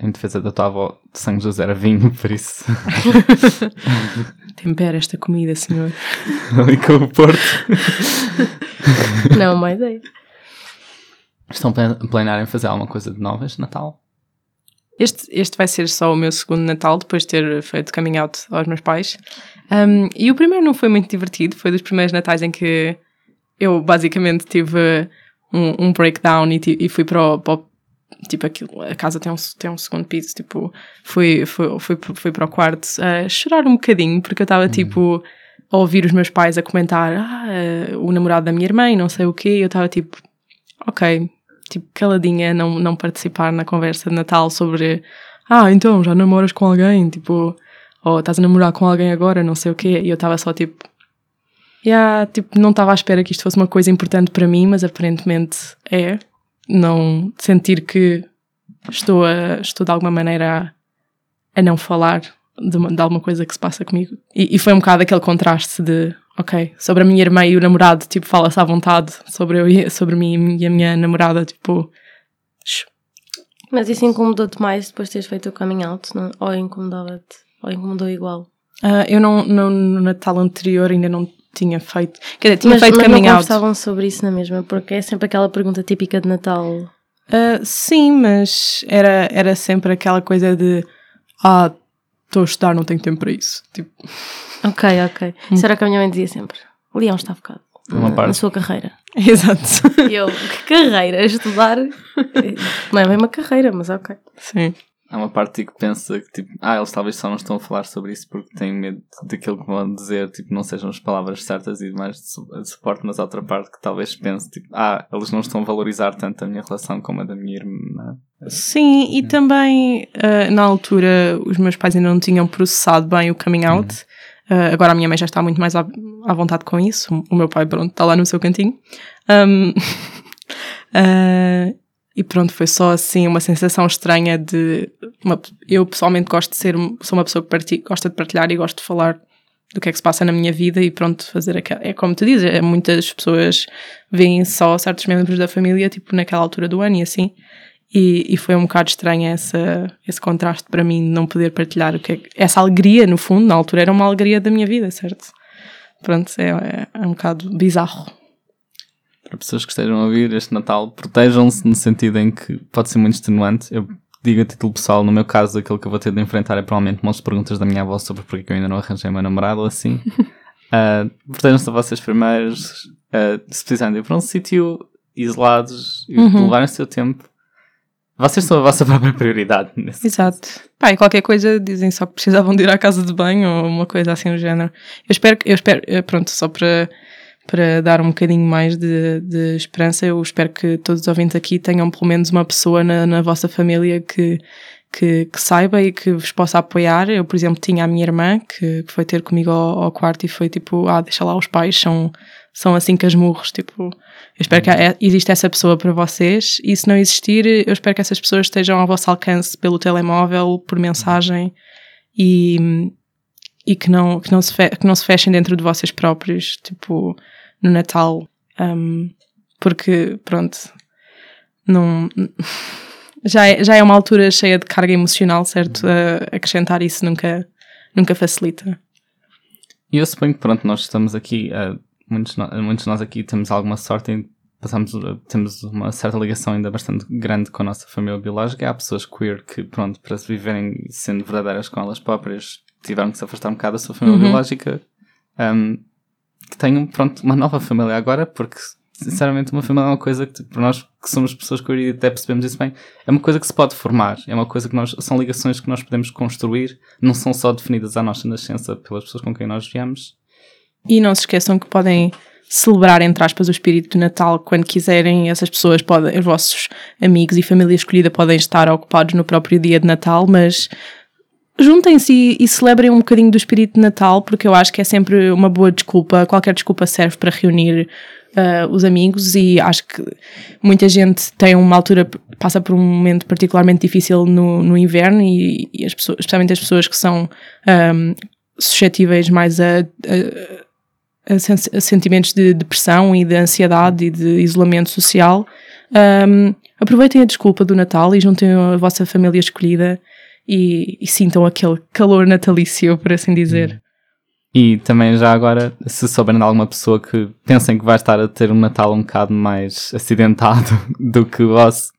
Em defesa da tua avó, de sangue Jesus era vinho, por isso. Tempera esta comida, senhor. Ali com o Porto. Não, má ideia. Estão a planear em fazer alguma coisa de novas de Natal? Este, este vai ser só o meu segundo Natal, depois de ter feito coming out aos meus pais. Um, e o primeiro não foi muito divertido, foi dos primeiros Natais em que eu basicamente tive um, um breakdown e, e fui para o, para o- Tipo, aquilo, a casa tem um, tem um segundo piso, tipo, fui, fui, fui, fui para o quarto a chorar um bocadinho, porque eu estava tipo a ouvir os meus pais a comentar ah, eh, o namorado da minha irmã e não sei o quê, e eu estava tipo, ok, tipo, caladinha, não, não participar na conversa de Natal sobre ah, então já namoras com alguém, tipo, ou estás a namorar com alguém agora, não sei o quê, e eu estava só tipo, yeah, tipo, não estava à espera que isto fosse uma coisa importante para mim, mas aparentemente é. Não sentir que estou, a, estou de alguma maneira a, a não falar de, uma- de alguma coisa que se passa comigo. E, e foi um bocado aquele contraste de, ok, sobre a minha irmã e o namorado, tipo, fala-se à vontade, sobre, eu e, sobre mim e a minha namorada, tipo, Mas isso incomodou-te mais depois de teres feito o coming out? Não? Ou incomodava-te? Ou incomodou igual? Ah, eu não, não, no Natal anterior ainda não tinha feito. Quer dizer, tinha mas, feito mas coming não out. conversavam sobre isso na mesma, porque é sempre aquela pergunta típica de Natal. Ah, sim, mas era, era sempre aquela coisa de ah, estou a estudar, não tenho tempo para isso. Tipo, Ok, ok. Isso era o que a minha mãe dizia sempre. O Leão está focado Uma na, parte. na sua carreira. exato. E eu, que carreira? Estudar? Não é bem uma carreira, mas ok. sim. Há uma parte que pensa que, tipo, ah, eles talvez só não estão a falar sobre isso porque têm medo daquilo que vão dizer, tipo, não sejam as palavras certas e mais de, su- de suporte, mas há outra parte que talvez pense, tipo, ah, eles não estão a valorizar tanto a minha relação como a da minha irmã. Sim, e também ah, na altura os meus pais ainda não tinham processado bem o coming out. Ah, agora a minha mãe já está muito mais à, à vontade com isso. O meu pai, pronto, está lá no seu cantinho. Ahm, ah, e pronto, foi só assim uma sensação estranha de. uma- eu pessoalmente gosto de ser. Sou uma pessoa que parti- gosta de partilhar e gosto de falar do que é que se passa na minha vida e pronto, fazer aquela. É como tu dizes, é, muitas pessoas veem só certos membros da família, tipo naquela altura do ano e assim. E, e foi um bocado estranho essa, esse contraste para mim, não poder partilhar o que é essa alegria, no fundo, na altura era uma alegria da minha vida, certo? Pronto, é, é, é um bocado bizarro. Para pessoas que estejam a ouvir este Natal, protejam-se no sentido em que pode ser muito extenuante. Eu digo a título pessoal, no meu caso, aquilo que eu vou ter de enfrentar é provavelmente de perguntas da minha avó sobre porque é eu ainda não arranjei meu namorado ou assim. Ah, protejam-se a vocês primeiros. Ah, se precisarem de ir para um sítio isolados e Uhum. levarem o seu tempo, vocês são a vossa própria prioridade. Nesse Exato. Pá, e qualquer coisa dizem só que precisavam de ir à casa de banho ou uma coisa assim do género. Eu espero que, eu espero, eh, pronto, só para, para dar um bocadinho mais de, de esperança, eu espero que todos os ouvintes aqui tenham pelo menos uma pessoa na, na vossa família que, que, que saiba e que vos possa apoiar. Eu, por exemplo, tinha a minha irmã que, que foi ter comigo ao, ao quarto e foi tipo, ah, deixa lá os pais, são, são assim casmurros, tipo, eu espero que há- exista essa pessoa para vocês e se não existir, eu espero que essas pessoas estejam ao vosso alcance pelo telemóvel, por mensagem e, e que, não, que, não se que não se fechem dentro de vocês próprios, tipo, no Natal, um, porque, pronto, não... Já é, já é uma altura cheia de carga emocional, certo? A- acrescentar isso nunca, nunca facilita. E eu suponho que, pronto, nós estamos aqui, eh, muitos, muitos de nós aqui temos alguma sorte em passamos, eh, temos uma certa ligação ainda bastante grande com a nossa família biológica. Há pessoas queer que, pronto, para se viverem sendo verdadeiras com elas próprias, tiveram que se afastar um bocado da sua família Uhum. biológica. Um, que tenham, pronto, uma nova família agora, porque, sinceramente, uma família é uma coisa que, para nós que somos pessoas queer e até percebemos isso bem, é uma coisa que se pode formar, é uma coisa que nós, são ligações que nós podemos construir, não são só definidas à nossa nascença pelas pessoas com quem nós viemos. E não se esqueçam que podem celebrar, entre aspas, o espírito de Natal quando quiserem. Essas pessoas podem, os vossos amigos e família escolhida podem estar ocupados no próprio dia de Natal, mas juntem-se e, celebrem um bocadinho do espírito de Natal, porque eu acho que é sempre uma boa desculpa. Qualquer desculpa serve para reunir ah, os amigos e acho que muita gente tem uma altura, passa por um momento particularmente difícil no, no inverno e, e as pessoas, especialmente as pessoas que são ahm, suscetíveis mais a- a sentimentos de depressão e de ansiedade e de isolamento social, um, aproveitem a desculpa do Natal e juntem a vossa família escolhida e, e sintam aquele calor natalício, por assim dizer. E também já agora, se souberem de alguma pessoa que pensem que vai estar a ter um Natal um bocado mais acidentado do que o vosso,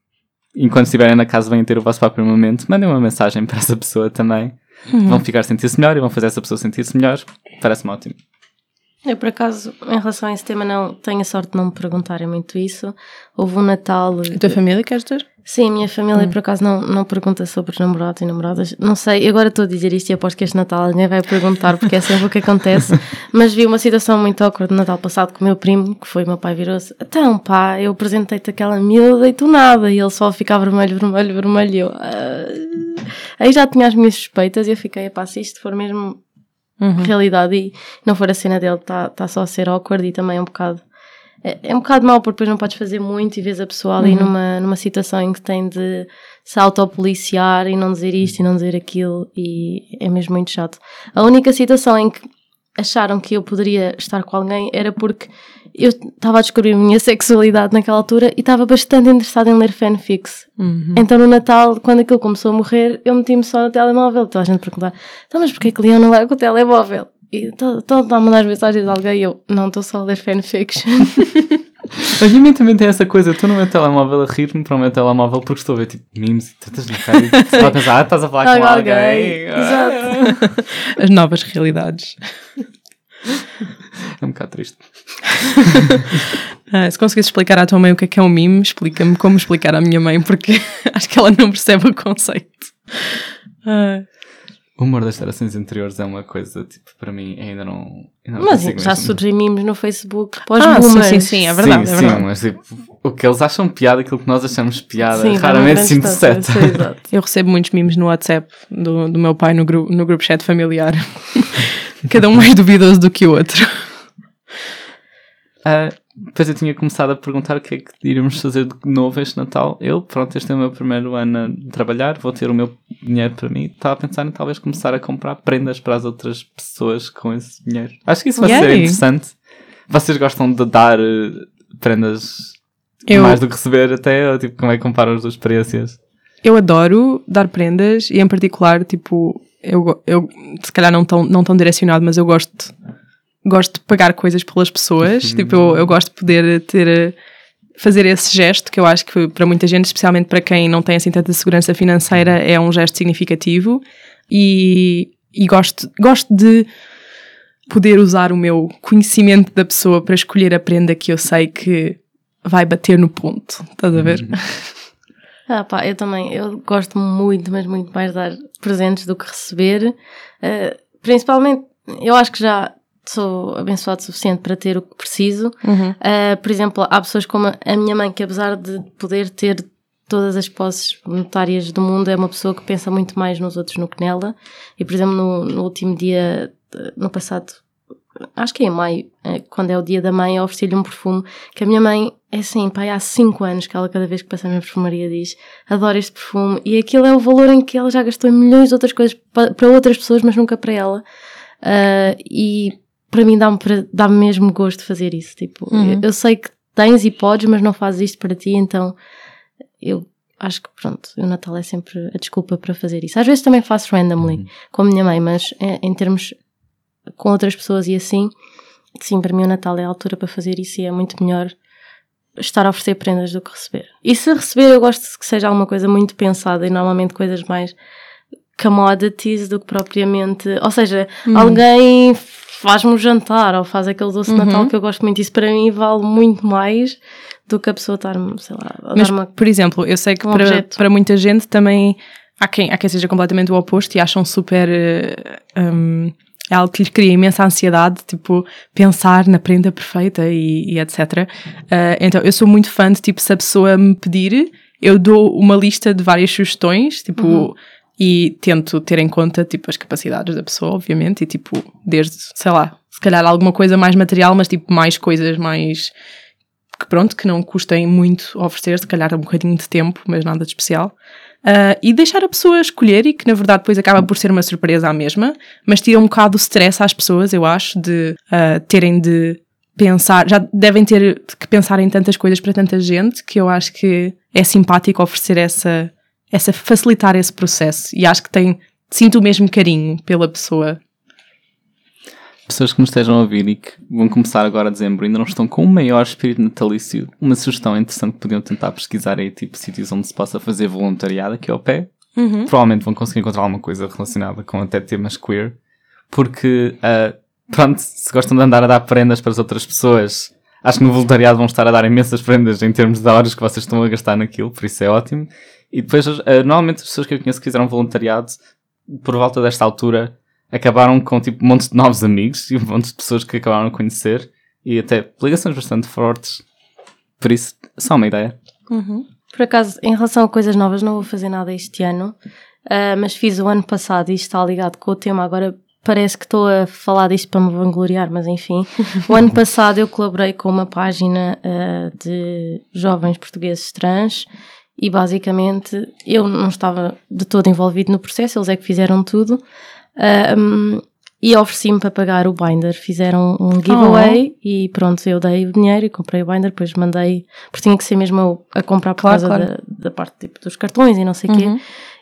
enquanto estiverem na casa venham ter o vosso próprio momento, mandem uma mensagem para essa pessoa também. Vão ficar a sentir-se melhor e vão fazer essa pessoa sentir-se melhor. Parece-me ótimo. Eu, por acaso, em relação a esse tema, não tenho a sorte de não me perguntarem muito isso. Houve um Natal. A tua família, queres dizer? Sim, a minha família, por acaso, não, não pergunta sobre namorados e namoradas. Não sei, agora estou a dizer isto e aposto que este Natal alguém vai perguntar, porque é sempre o que acontece. Mas vi uma situação muito awkward no Natal passado com o meu primo, que foi, meu pai virou-se: Então, pá, eu apresentei-te aquela miúda e tu nada. E ele só fica vermelho, vermelho, vermelho. E eu, "Ah." Aí já tinha as minhas suspeitas e eu fiquei: pá, se isto for mesmo realidade e não for a cena dele, está tá só a ser awkward e também é um bocado. É, é um bocado mau porque depois não podes fazer muito e vês a pessoa ali numa, numa situação em que tem de se autopoliciar e não dizer isto e não dizer aquilo e é mesmo muito chato. A única situação em que acharam que eu poderia estar com alguém era porque eu estava a descobrir a minha sexualidade naquela altura e estava bastante interessada em ler fanfics. Então no Natal, quando aquilo começou a morrer, eu meti-me só no telemóvel. Toda a gente perguntava, então mas porquê que Leon não larga o telemóvel? E estão a mandar as mensagens de alguém e eu, não, estou só a ler fanfics. Mas a mim também tem essa coisa, eu estou no meu telemóvel a rir-me para o meu telemóvel porque estou a ver tipo memes e tantas na cara e você vai pensar, ah, estás a falar com Alguém. alguém. Exato. As novas realidades. É um bocado triste. Ah, se conseguisse explicar à tua mãe o que é que é um mime, explica-me como explicar à minha mãe, porque acho que ela não percebe o conceito. Ah, O humor das gerações anteriores é uma coisa, tipo, para mim ainda não. ainda não Mas já mesmo. surgem memes no Facebook ah, pós-boomers. sim, sim, sim, é verdade. sim, é sim, verdade. mas tipo, o que eles acham piada, aquilo que nós achamos piada, Sim, raramente se intercepta. sim. Eu recebo muitos memes no WhatsApp do, do meu pai no, gru no grupo chat familiar. Cada um mais duvidoso do que o outro. Ah, depois eu tinha começado a perguntar o que é que iríamos fazer de novo este Natal. Eu, pronto, este é o meu primeiro ano a trabalhar, vou ter o meu dinheiro para mim. Estava a pensar em talvez começar a comprar prendas para as outras pessoas com esse dinheiro. Acho que isso vai ser interessante. Vocês gostam de dar eh, prendas Eu- mais do que receber até? Ou tipo, como é que comparam as duas experiências? Eu adoro dar prendas e, em particular, tipo, eu, eu se calhar não tão, não tão direcionado, mas eu gosto, gosto de pagar coisas pelas pessoas. tipo, eu, eu gosto de poder ter. Fazer esse gesto, que eu acho que para muita gente, especialmente para quem não tem assim tanta segurança financeira, é um gesto significativo. E, e gosto, gosto de poder usar o meu conhecimento da pessoa para escolher a prenda que eu sei que vai bater no ponto. Estás a ver? Ah, pá, eu também, eu gosto muito, mas muito mais de dar presentes do que receber. Uh, principalmente, eu acho que já sou abençoado o suficiente para ter o que preciso. Uhum. Uh, por exemplo, há pessoas como a minha mãe, que apesar de poder ter todas as posses monetárias do mundo, é uma pessoa que pensa muito mais nos outros no que nela. E, por exemplo, no, no último dia, no passado, acho que é em maio, eh, quando é o dia da mãe, ofereci-lhe um perfume que a minha mãe, é assim, pai, há 5 anos que ela cada vez que passa na minha perfumaria diz adoro este perfume e aquilo é o valor em que ela já gastou milhões de outras coisas pa- para outras pessoas, mas nunca para ela. Ah, e para mim dá-me pra- dá-me mesmo gosto de fazer isso. Tipo, Uhum. eu, eu sei que tens e podes, mas não fazes isto para ti, então eu acho que pronto, o Natal é sempre a desculpa para fazer isso. Às vezes também faço randomly com a minha mãe, mas eh, em termos com outras pessoas e assim, sim, para mim o Natal é a altura para fazer isso e é muito melhor estar a oferecer prendas do que receber. E se receber, eu gosto que seja alguma coisa muito pensada e normalmente coisas mais commodities do que propriamente. Ou seja, alguém faz-me um jantar ou faz aquele doce de Natal que eu gosto muito. Isso para mim vale muito mais do que a pessoa estar-me, sei lá, a Mas, dar uma. por exemplo, eu sei que um para, objeto. para muita gente também há quem, há quem seja completamente o oposto e acham super. eh, hum, é algo que lhes cria imensa ansiedade, tipo, pensar na prenda perfeita e, e etc. Eh, então, eu sou muito fã de, tipo, se a pessoa me pedir, eu dou uma lista de várias sugestões, tipo, e tento ter em conta, tipo, as capacidades da pessoa, obviamente, e, tipo, desde, sei lá, se calhar alguma coisa mais material, mas, tipo, mais coisas mais que pronto, que não custem muito oferecer, se calhar um bocadinho de tempo, mas nada de especial. Ah, e deixar a pessoa escolher e que na verdade depois acaba por ser uma surpresa à mesma, mas tira um bocado o stress às pessoas, eu acho, de ah, terem de pensar, já devem ter que pensar em tantas coisas para tanta gente que eu acho que é simpático oferecer essa, essa facilitar esse processo e acho que tem, sinto o mesmo carinho pela pessoa. Pessoas que nos estejam a ouvir e que vão começar agora a dezembro ainda não estão com o maior espírito natalício, uma sugestão interessante que podiam tentar pesquisar aí, tipo sítios onde se possa fazer voluntariado aqui ao pé. Provavelmente vão conseguir encontrar alguma coisa relacionada com até temas queer, porque, ah, pronto, se gostam de andar a dar prendas para as outras pessoas, acho que no voluntariado vão estar a dar imensas prendas em termos de horas que vocês estão a gastar naquilo, por isso é ótimo. E depois, ah, normalmente, as pessoas que eu conheço que fizeram voluntariado, por volta desta altura, acabaram com tipo montes de novos amigos e um monte de pessoas que acabaram a conhecer e até ligações bastante fortes. Por isso, só uma ideia. Por acaso, em relação a coisas novas, não vou fazer nada este ano, ah, mas fiz o ano passado e isto está ligado com o tema. Agora parece que estou a falar disto para me vangloriar, mas enfim. o ano passado eu colaborei com uma página ah, de jovens portugueses trans e basicamente eu não estava de todo envolvido no processo, eles é que fizeram tudo. Hum, e ofereci-me para pagar o binder. Fizeram um giveaway e pronto, eu dei o dinheiro e comprei o binder, depois mandei, porque tinha que ser mesmo eu a comprar por Claro, causa claro. Da, da parte tipo, dos cartões e não sei o quê. Uhum.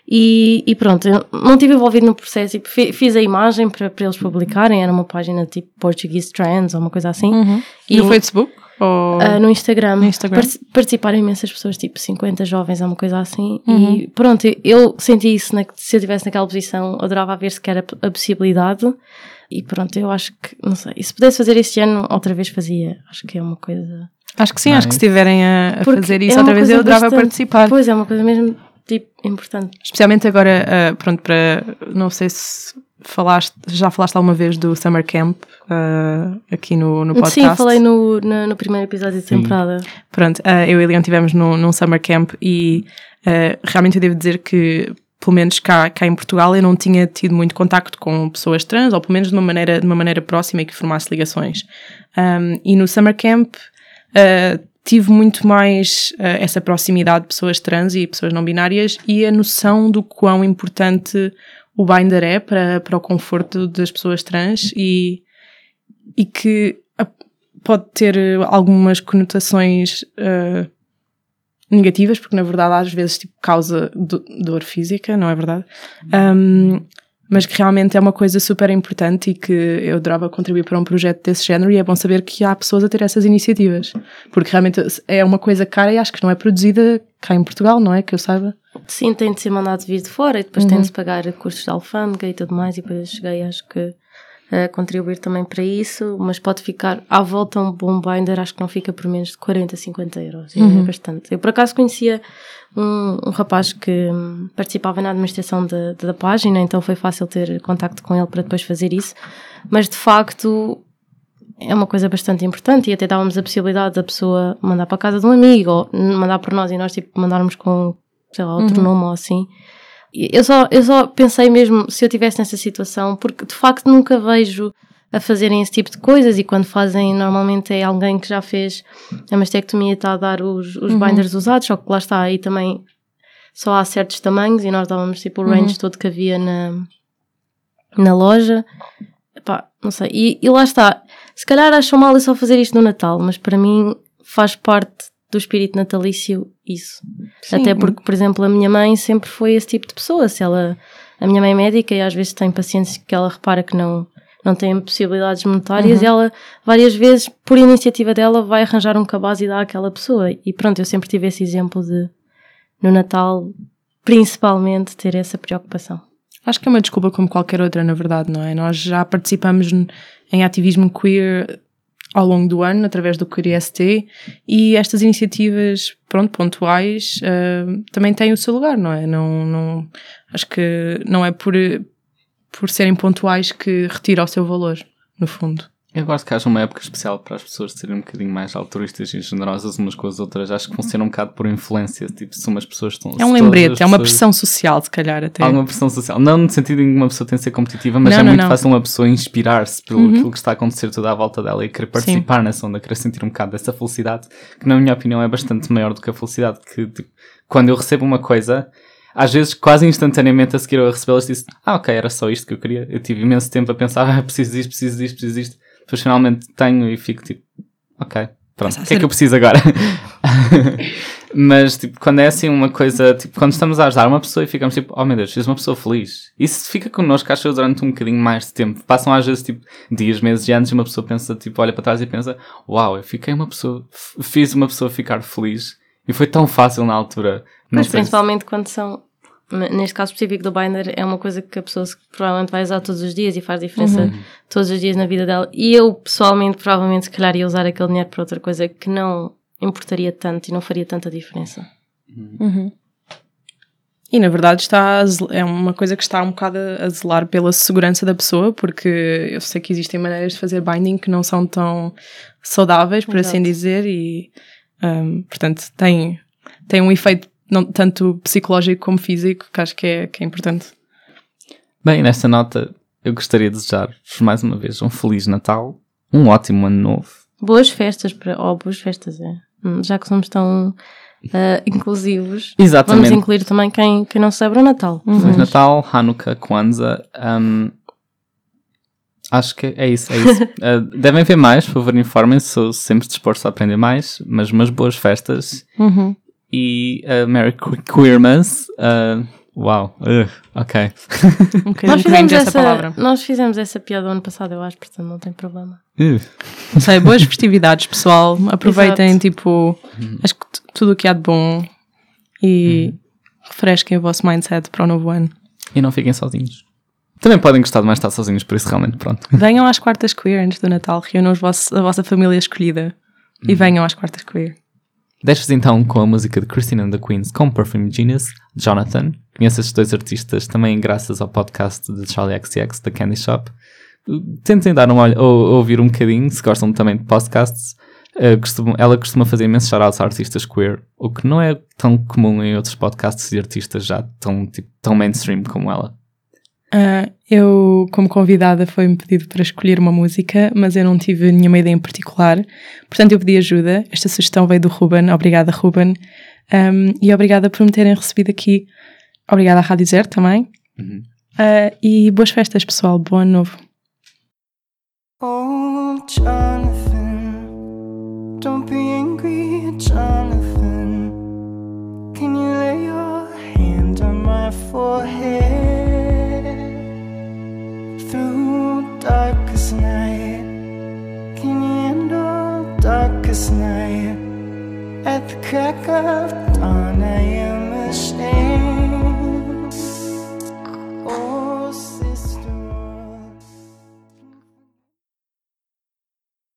E, e pronto, eu não estive envolvido no processo e fi- fiz a imagem para, para eles publicarem. Era uma página tipo Portuguese Trends ou uma coisa assim. E no Facebook? Ou... Ah, no Instagram, No Instagram. Parti- participaram imensas pessoas, tipo 50 jovens, ou uma coisa assim. Uhum. E pronto, eu senti isso, na- se eu estivesse naquela posição, adorava ver se era a possibilidade. E pronto, eu acho que, não sei, e se pudesse fazer este ano, outra vez fazia. Acho que é uma coisa. Acho que sim, acho que se estiverem a, a fazer é isso uma outra vez, eu adorava bastante- participar. Pois é, uma coisa mesmo, tipo, importante. Especialmente agora, ah, pronto, para. Não sei se falaste, já falaste alguma vez do Summer Camp ah, aqui no, no podcast. Sim, falei no, no, no primeiro episódio da temporada. Pronto, ah, eu e Leon estivemos num, num Summer Camp e ah, realmente eu devo dizer que, pelo menos cá, cá em Portugal, eu não tinha tido muito contacto com pessoas trans, ou pelo menos de uma maneira, de uma maneira próxima e que formasse ligações. Um, e no Summer Camp ah, tive muito mais ah, essa proximidade de pessoas trans e pessoas não binárias e a noção do quão importante o binder é para, para o conforto das pessoas trans e, e que pode ter eh, algumas conotações ah, negativas, porque na verdade às vezes tipo, causa do- dor física, não é verdade? Um, mas que realmente é uma coisa super importante e que eu adorava contribuir para um projeto desse género e é bom saber que há pessoas a ter essas iniciativas, porque realmente é uma coisa cara e acho que não é produzida cá em Portugal, não é? Que eu saiba. Sim, tem de ser mandado vir de fora e depois tem de se pagar custos de alfândega e tudo mais. E depois cheguei, acho que, contribuir também para isso. Mas pode ficar à volta um bom binder, acho que não fica por menos de 40, 50 euros. E É bastante. Eu por acaso conhecia um, um rapaz que participava na administração da, da página, então foi fácil ter contacto com ele para depois fazer isso. Mas de facto. é uma coisa bastante importante e até dávamos a possibilidade da pessoa mandar para a casa de um amigo ou mandar por nós e nós tipo mandarmos com, sei lá, outro nome ou assim. Eu só, eu só pensei mesmo se eu tivesse nessa situação, porque de facto nunca vejo a fazerem esse tipo de coisas e quando fazem normalmente é alguém que já fez a mastectomia e está a dar os, os binders usados, só que lá está aí também só há certos tamanhos e nós dávamos tipo o range todo que havia na, na loja. Epá, não sei. E, e lá está. Se calhar acham mal eu só fazer isto no Natal, mas para mim faz parte do espírito natalício isso. Sim. Até porque, por exemplo, a minha mãe sempre foi esse tipo de pessoa. Se ela, a minha mãe é médica e às vezes tem pacientes que ela repara que não, não têm possibilidades monetárias e ela, várias vezes, por iniciativa dela, vai arranjar um cabaz e dá àquela pessoa. E pronto, eu sempre tive esse exemplo de, no Natal, principalmente, ter essa preocupação. Acho que é uma desculpa como qualquer outra, na verdade, não é? Nós já participamos em ativismo queer ao longo do ano, através do Queer ST, e estas iniciativas, pronto, pontuais, ah, também têm o seu lugar, não é? Não, não, acho que não é por, por serem pontuais que retira o seu valor, no fundo. Eu gosto que haja uma época especial para as pessoas serem um bocadinho mais altruístas e generosas umas com as outras. Acho que funciona um bocado por influência. Tipo, se umas pessoas estão. É um lembrete, as é uma pessoas- pressão social, se calhar, até. Alguma pressão social. Não no sentido em que uma pessoa tem de ser competitiva, mas Não, é não, muito não. fácil uma pessoa inspirar-se pelo Uhum. aquilo que está a acontecer toda à volta dela e querer participar nessa onda, querer sentir um bocado dessa felicidade, que na minha opinião é bastante maior do que a felicidade. Que tipo, quando eu recebo uma coisa, às vezes quase instantaneamente a seguir eu recebê-las disse: Ah, ok, era só isto que eu queria. Eu tive imenso tempo a pensar: Ah, preciso disto, preciso disto, preciso disto. Depois finalmente tenho e fico tipo: Ok, pronto, o que é que eu preciso agora? Mas, tipo, quando é assim uma coisa, tipo, quando estamos a ajudar uma pessoa e ficamos tipo, oh meu Deus, fiz uma pessoa feliz. Isso fica connosco, acho eu, durante um bocadinho mais de tempo. Passam às vezes, tipo, dias, meses e anos e uma pessoa pensa, tipo, olha para trás e pensa, uau, eu fiquei uma pessoa, fiz uma pessoa ficar feliz. E foi tão fácil na altura. Não Mas sei se- principalmente quando são, neste caso específico do binder, é uma coisa que a pessoa provavelmente vai usar todos os dias e faz diferença todos os dias na vida dela. E eu, pessoalmente, provavelmente, se calhar ia usar aquele dinheiro para outra coisa que não importaria tanto e não faria tanta diferença. E na verdade está é uma coisa que está um bocado a zelar pela segurança da pessoa, porque eu sei que existem maneiras de fazer binding que não são tão saudáveis, por assim Exato. dizer, e hum, portanto tem, tem um efeito não tanto psicológico como físico que acho que é, que é importante. Bem, nesta nota, eu gostaria de desejar-vos mais uma vez um Feliz Natal, um ótimo Ano Novo. Boas festas para. Oh, boas festas, é. Hum, Já que somos tão ah, inclusivos, Exatamente. vamos incluir também quem, quem não celebra o Natal. Feliz Natal, Hanukkah, Kwanzaa. um, acho que é isso. É isso. Uh, devem ver mais, por favor, informem-se. Sou sempre disposto a aprender mais. Mas umas boas festas. Uhum. E uh, Merry Que- Queermas. Uh, uau. Ugh, ok. Um Nós fizemos, essa, essa, palavra. nós fizemos essa piada ano passado, eu acho, portanto não tem problema. Ugh. Não sei, boas festividades, pessoal. Aproveitem, Exato. tipo, acho que tudo o que há de bom e refresquem o vosso mindset para o novo ano. E não fiquem sozinhos. Também podem gostar de mais estar sozinhos, por isso realmente pronto. Venham às quartas queer antes do Natal, reúnam os vossos- a vossa família escolhida e venham às quartas queer. Deixo-vos então com a música de Christine and the Queens com Perfume Genius, Jonathan. Conheço estes dois artistas também graças ao podcast de Charlie XCX, da Candy Shop. Tentem dar uma olha, ou, ou ouvir um bocadinho, se gostam também de podcasts. Eh, costumam- ela costuma fazer imensos shoutouts a artistas queer, o que não é tão comum em outros podcasts de artistas já tão, tipo, tão mainstream como ela. Ah, eu, como convidada, foi-me pedido para escolher uma música, mas eu não tive nenhuma ideia em particular. Portanto, eu pedi ajuda. Esta sugestão veio do Ruben. Obrigada, Ruben. Um, e obrigada por me terem recebido aqui. Obrigada à Rádio Zero também. Ah, e boas festas, pessoal. Bom ano novo. Oh, Jonathan, don't be angry, Jonathan. Can you lay your hand on my forehead through darkest night? Can you handle darkest night? At the crack of dawn, I am ashamed.